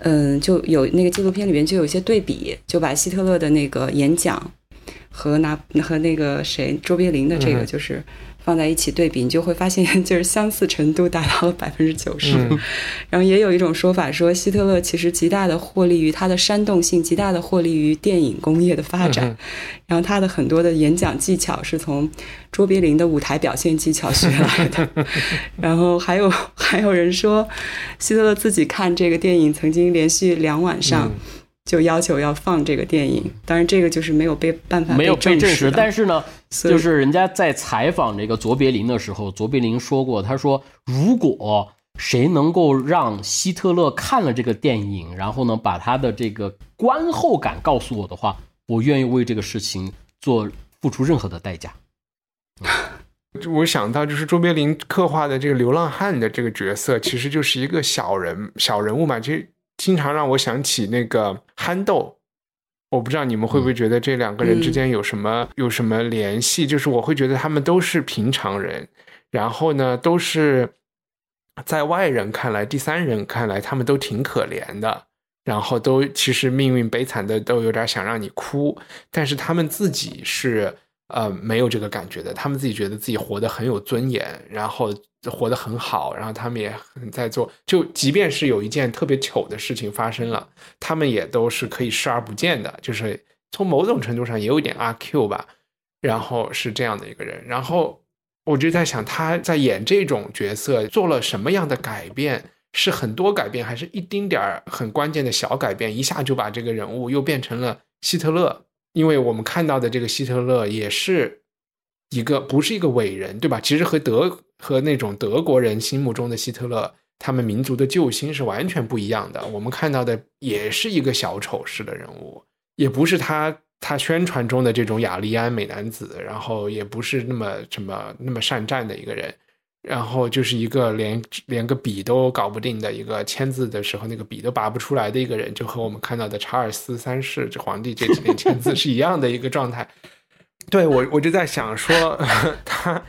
嗯，就有那个纪录片里面就有一些对比，就把希特勒的那个演讲和拿和那个谁卓别林的这个就是放在一起对比，你就会发现 就是相似程度达到了百分之九十。嗯然后也有一种说法说，希特勒其实极大的获利于他的煽动性，极大的获利于电影工业的发展。嗯然后他的很多的演讲技巧是从卓别林的舞台表现技巧学来的。然后还有还有人说，希特勒自己看这个电影，曾经连续两晚上嗯就要求要放这个电影。当然，这个就是没有被办法没有被证实，但是呢，就是人家在采访这个卓别林的时候，卓别林说过，他说如果谁能够让希特勒看了这个电影，然后呢把他的这个观后感告诉我的话，我愿意为这个事情做付出任何的代价。我想到就是卓别林刻画的这个流浪汉的这个角色，其实就是一个小人小人物嘛，其实经常让我想起那个憨豆。我不知道你们会不会觉得这两个人之间有什么、有什么联系？就是我会觉得他们都是平常人，然后呢，都是在外人看来、第三人看来，他们都挺可怜的，然后都其实命运悲惨的，都有点想让你哭，但是他们自己是呃没有这个感觉的，他们自己觉得自己活得很有尊严，然后活得很好，然后他们也很在做，就即便是有一件特别糗的事情发生了，他们也都是可以视而不见的，就是从某种程度上也有一点阿 Q 吧。然后是这样的一个人，然后我就在想他在演这种角色做了什么样的改变？是很多改变，还是一丁点儿很关键的小改变，一下就把这个人物又变成了希特勒？因为我们看到的这个希特勒也是一个不是一个伟人，对吧？其实和德和那种德国人心目中的希特勒，他们民族的救星是完全不一样的。我们看到的也是一个小丑式的人物，也不是他。他宣传中的这种雅利安美男子，然后也不是那么什么那么善战的一个人，然后就是一个连连个笔都搞不定的一个签字的时候那个笔都拔不出来的一个人，就和我们看到的查尔斯三世这皇帝这几年签字是一样的一个状态。对我我就在想说 他，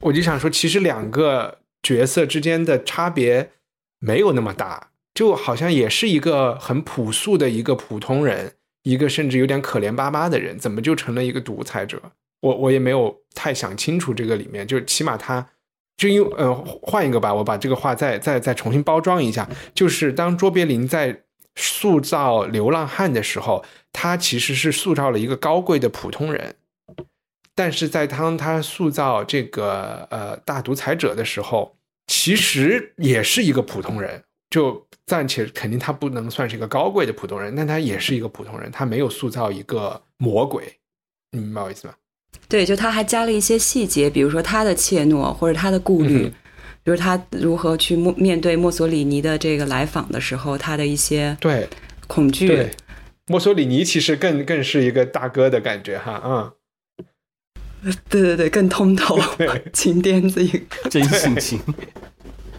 我就想说其实两个角色之间的差别没有那么大，就好像也是一个很朴素的一个普通人。一个甚至有点可怜巴巴的人，怎么就成了一个独裁者？我我也没有太想清楚这个里面，就起码他，就因呃换一个吧，我把这个话再再再重新包装一下，就是当卓别林在塑造流浪汉的时候，他其实是塑造了一个高贵的普通人，但是在当他塑造这个呃大独裁者的时候，其实也是一个普通人，就。暂且肯定他不能算是一个高贵的普通人，但他也是一个普通人，他没有塑造一个魔鬼，你明白我意思吗？对，就他还加了一些细节，比如说他的怯懦或者他的顾虑，比如他如何去面面对墨索里尼的这个来访的时候，他的一些对恐惧。对，墨索里尼其实更更是一个大哥的感觉哈，嗯，对对对，更通透，金癫子一个，真性情。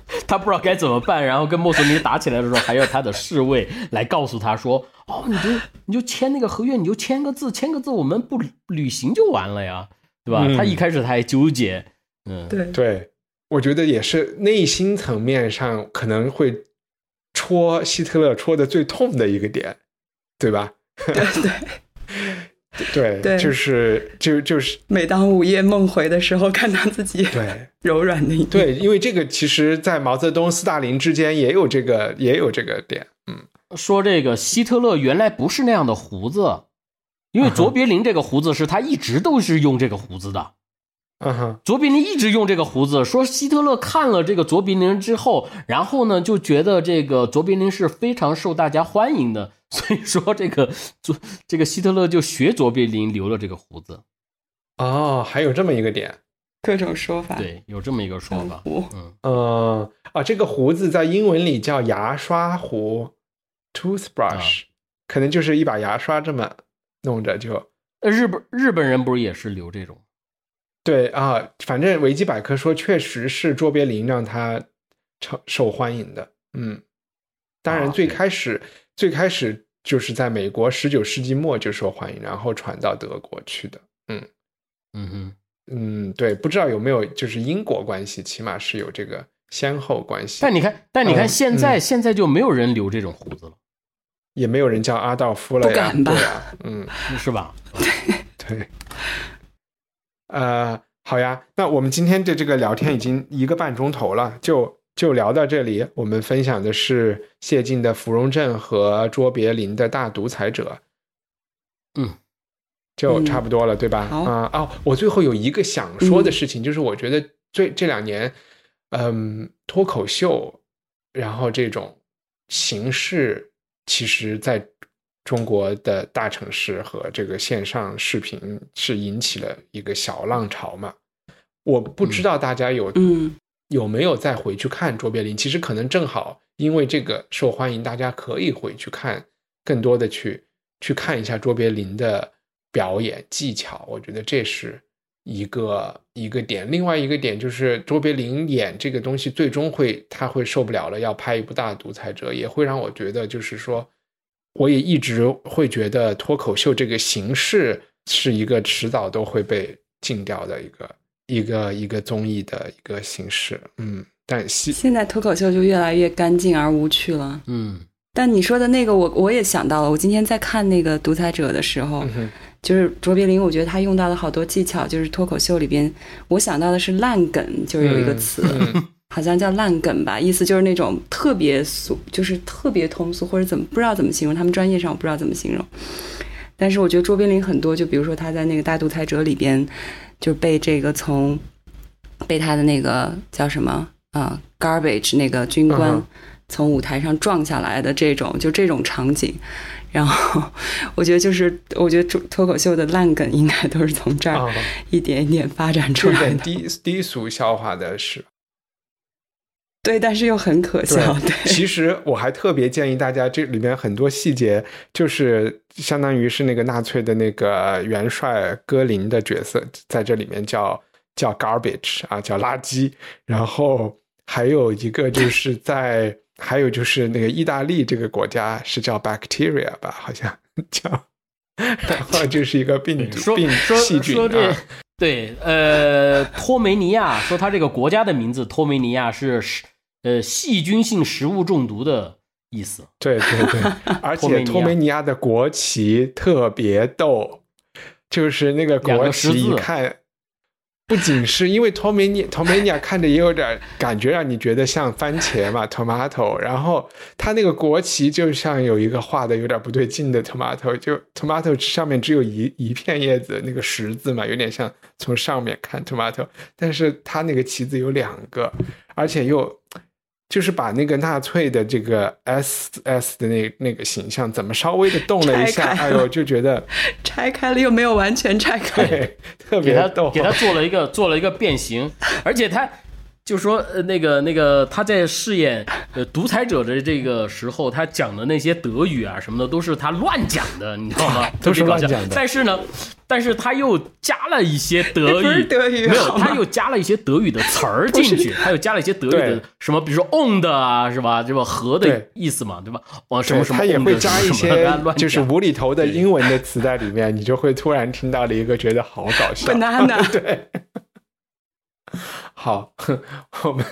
他不知道该怎么办，然后跟墨索里尼打起来的时候，还要他的侍卫来告诉他说：“哦，你就你就签那个合约，你就签个字，签个字，我们不履行就完了呀，对吧？”他一开始他还纠结，嗯，对对，我觉得也是内心层面上可能会戳希特勒戳的最痛的一个点，对吧？对 对。对，就是就就是，每当午夜梦回的时候，看到自己对 柔软的一面。对，因为这个其实，在毛泽东、斯大林之间也有这个，也有这个点。嗯，说这个希特勒原来不是那样的胡子，因为卓别林这个胡子是他一直都是用这个胡子的。嗯哼，卓别林一直用这个胡子。说希特勒看了这个卓别林之后，然后呢，就觉得这个卓别林是非常受大家欢迎的。所以说，这个卓这个希特勒就学卓别林留了这个胡子。哦，还有这么一个点，各种说法。对，有这么一个说法。嗯嗯啊，这个胡子在英文里叫牙刷胡 （toothbrush），可能就是一把牙刷这么弄着就。日本日本人不是也是留这种？对啊，反正维基百科说，确实是卓别林让他成受欢迎的。嗯，当然最开始。最开始就是在美国十九世纪末就受欢迎，然后传到德国去的。嗯嗯哼嗯，对，不知道有没有就是因果关系，起码是有这个先后关系。但你看，但你看现在现在就没有人留这种胡子了，也没有人叫阿道夫了呀，对啊，嗯，是吧？对，呃，好呀，那我们今天的这个聊天已经一个半钟头了，就。就聊到这里，我们分享的是谢晋的《芙蓉镇》和卓别林的《大独裁者》。嗯，就差不多了，对吧？啊哦，我最后有一个想说的事情，就是我觉得最这两年，嗯，脱口秀，然后这种形式，其实在中国的大城市和这个线上视频是引起了一个小浪潮嘛。我不知道大家有嗯。有没有再回去看卓别林？其实可能正好因为这个受欢迎，大家可以回去看，更多的去去看一下卓别林的表演技巧。我觉得这是一个一个点。另外一个点就是卓别林演这个东西，最终会他会受不了了，要拍一部大独裁者，也会让我觉得就是说，我也一直会觉得脱口秀这个形式是一个迟早都会被禁掉的一个一个一个综艺的一个形式，嗯，但现现在脱口秀就越来越干净而无趣了。嗯，但你说的那个我，我也想到了。我今天在看那个《独裁者》的时候，嗯就是卓别林，我觉得他用到了好多技巧，就是脱口秀里边，我想到的是烂梗，就是有一个词，嗯好像叫烂梗吧，意思就是那种特别俗，就是特别通俗或者怎么不知道怎么形容，他们专业上我不知道怎么形容。但是我觉得卓别林很多，就比如说他在那个《大独裁者》里边，就被这个从被他的那个叫什么啊、garbage 那个军官从舞台上撞下来的这种，就这种场景。然后我觉得就是，我觉得脱脱口秀的烂梗应该都是从这儿啊，一点一点发展出来的。点低低俗笑话的是。对，但是又很可笑。对，其实我还特别建议大家，这里面很多细节就是相当于是那个纳粹的那个元帅戈林的角色，在这里面叫叫 garbage 啊，叫垃圾。然后还有一个就是在，还有就是那个意大利这个国家是叫 bacteria 吧，好像 叫，然后就是一个病毒病说细菌对，呃，托梅尼亚说他这个国家的名字托梅尼亚是食呃细菌性食物中毒的意思。对对对，而且托托梅尼亚的国旗特别逗，就是那个国旗一看，不仅是因为托梅尼托梅尼亚看着也有点感觉让你觉得像番茄嘛，tomato，然后它那个国旗就像有一个画的有点不对劲的 tomato，就 tomato 上面只有一一片叶子，那个十字嘛，有点像从上面看 tomato，但是它那个旗子有两个，而且又。就是把那个纳粹的这个 S S 的那那个形象怎么稍微的动了一下，哎呦，就觉得 拆开了又没有完全拆开。对，特别逗。给他 做了一个做了一个变形，而且他就说呃那个那个他在饰演呃独裁者的这个时候，他讲的那些德语啊什么的都是他乱讲的，你知道吗？都是乱讲的但是呢，但是他又加了一些德语，德语没有，他又加了一些德语的词儿进去，他又加了一些德语的什么，比如说 on 的啊，是吧？这个和的意思嘛，对吧？往什么什么他也会加一些乱就是无厘头的英文的词在里面，你就会突然听到了一个觉得好搞笑。Banana 对，好，我们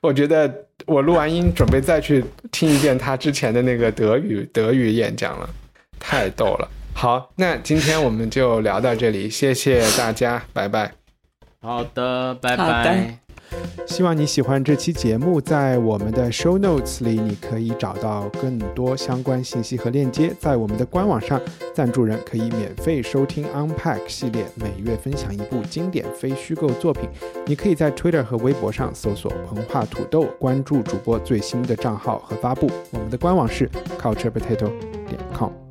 我觉得我录完音准备再去听一遍他之前的那个德语德语演讲了，太逗了。好，那今天我们就聊到这里，谢谢大家，拜拜。好的，拜拜。希望你喜欢这期节目，在我们的 show notes 里，你可以找到更多相关信息和链接。在我们的官网上，赞助人可以免费收听 Unpack 系列，每月分享一部经典非虚构作品。你可以在 Twitter 和微博上搜索“文化土豆”，关注主播最新的账号和发布。我们的官网是 culturepotato 点 com。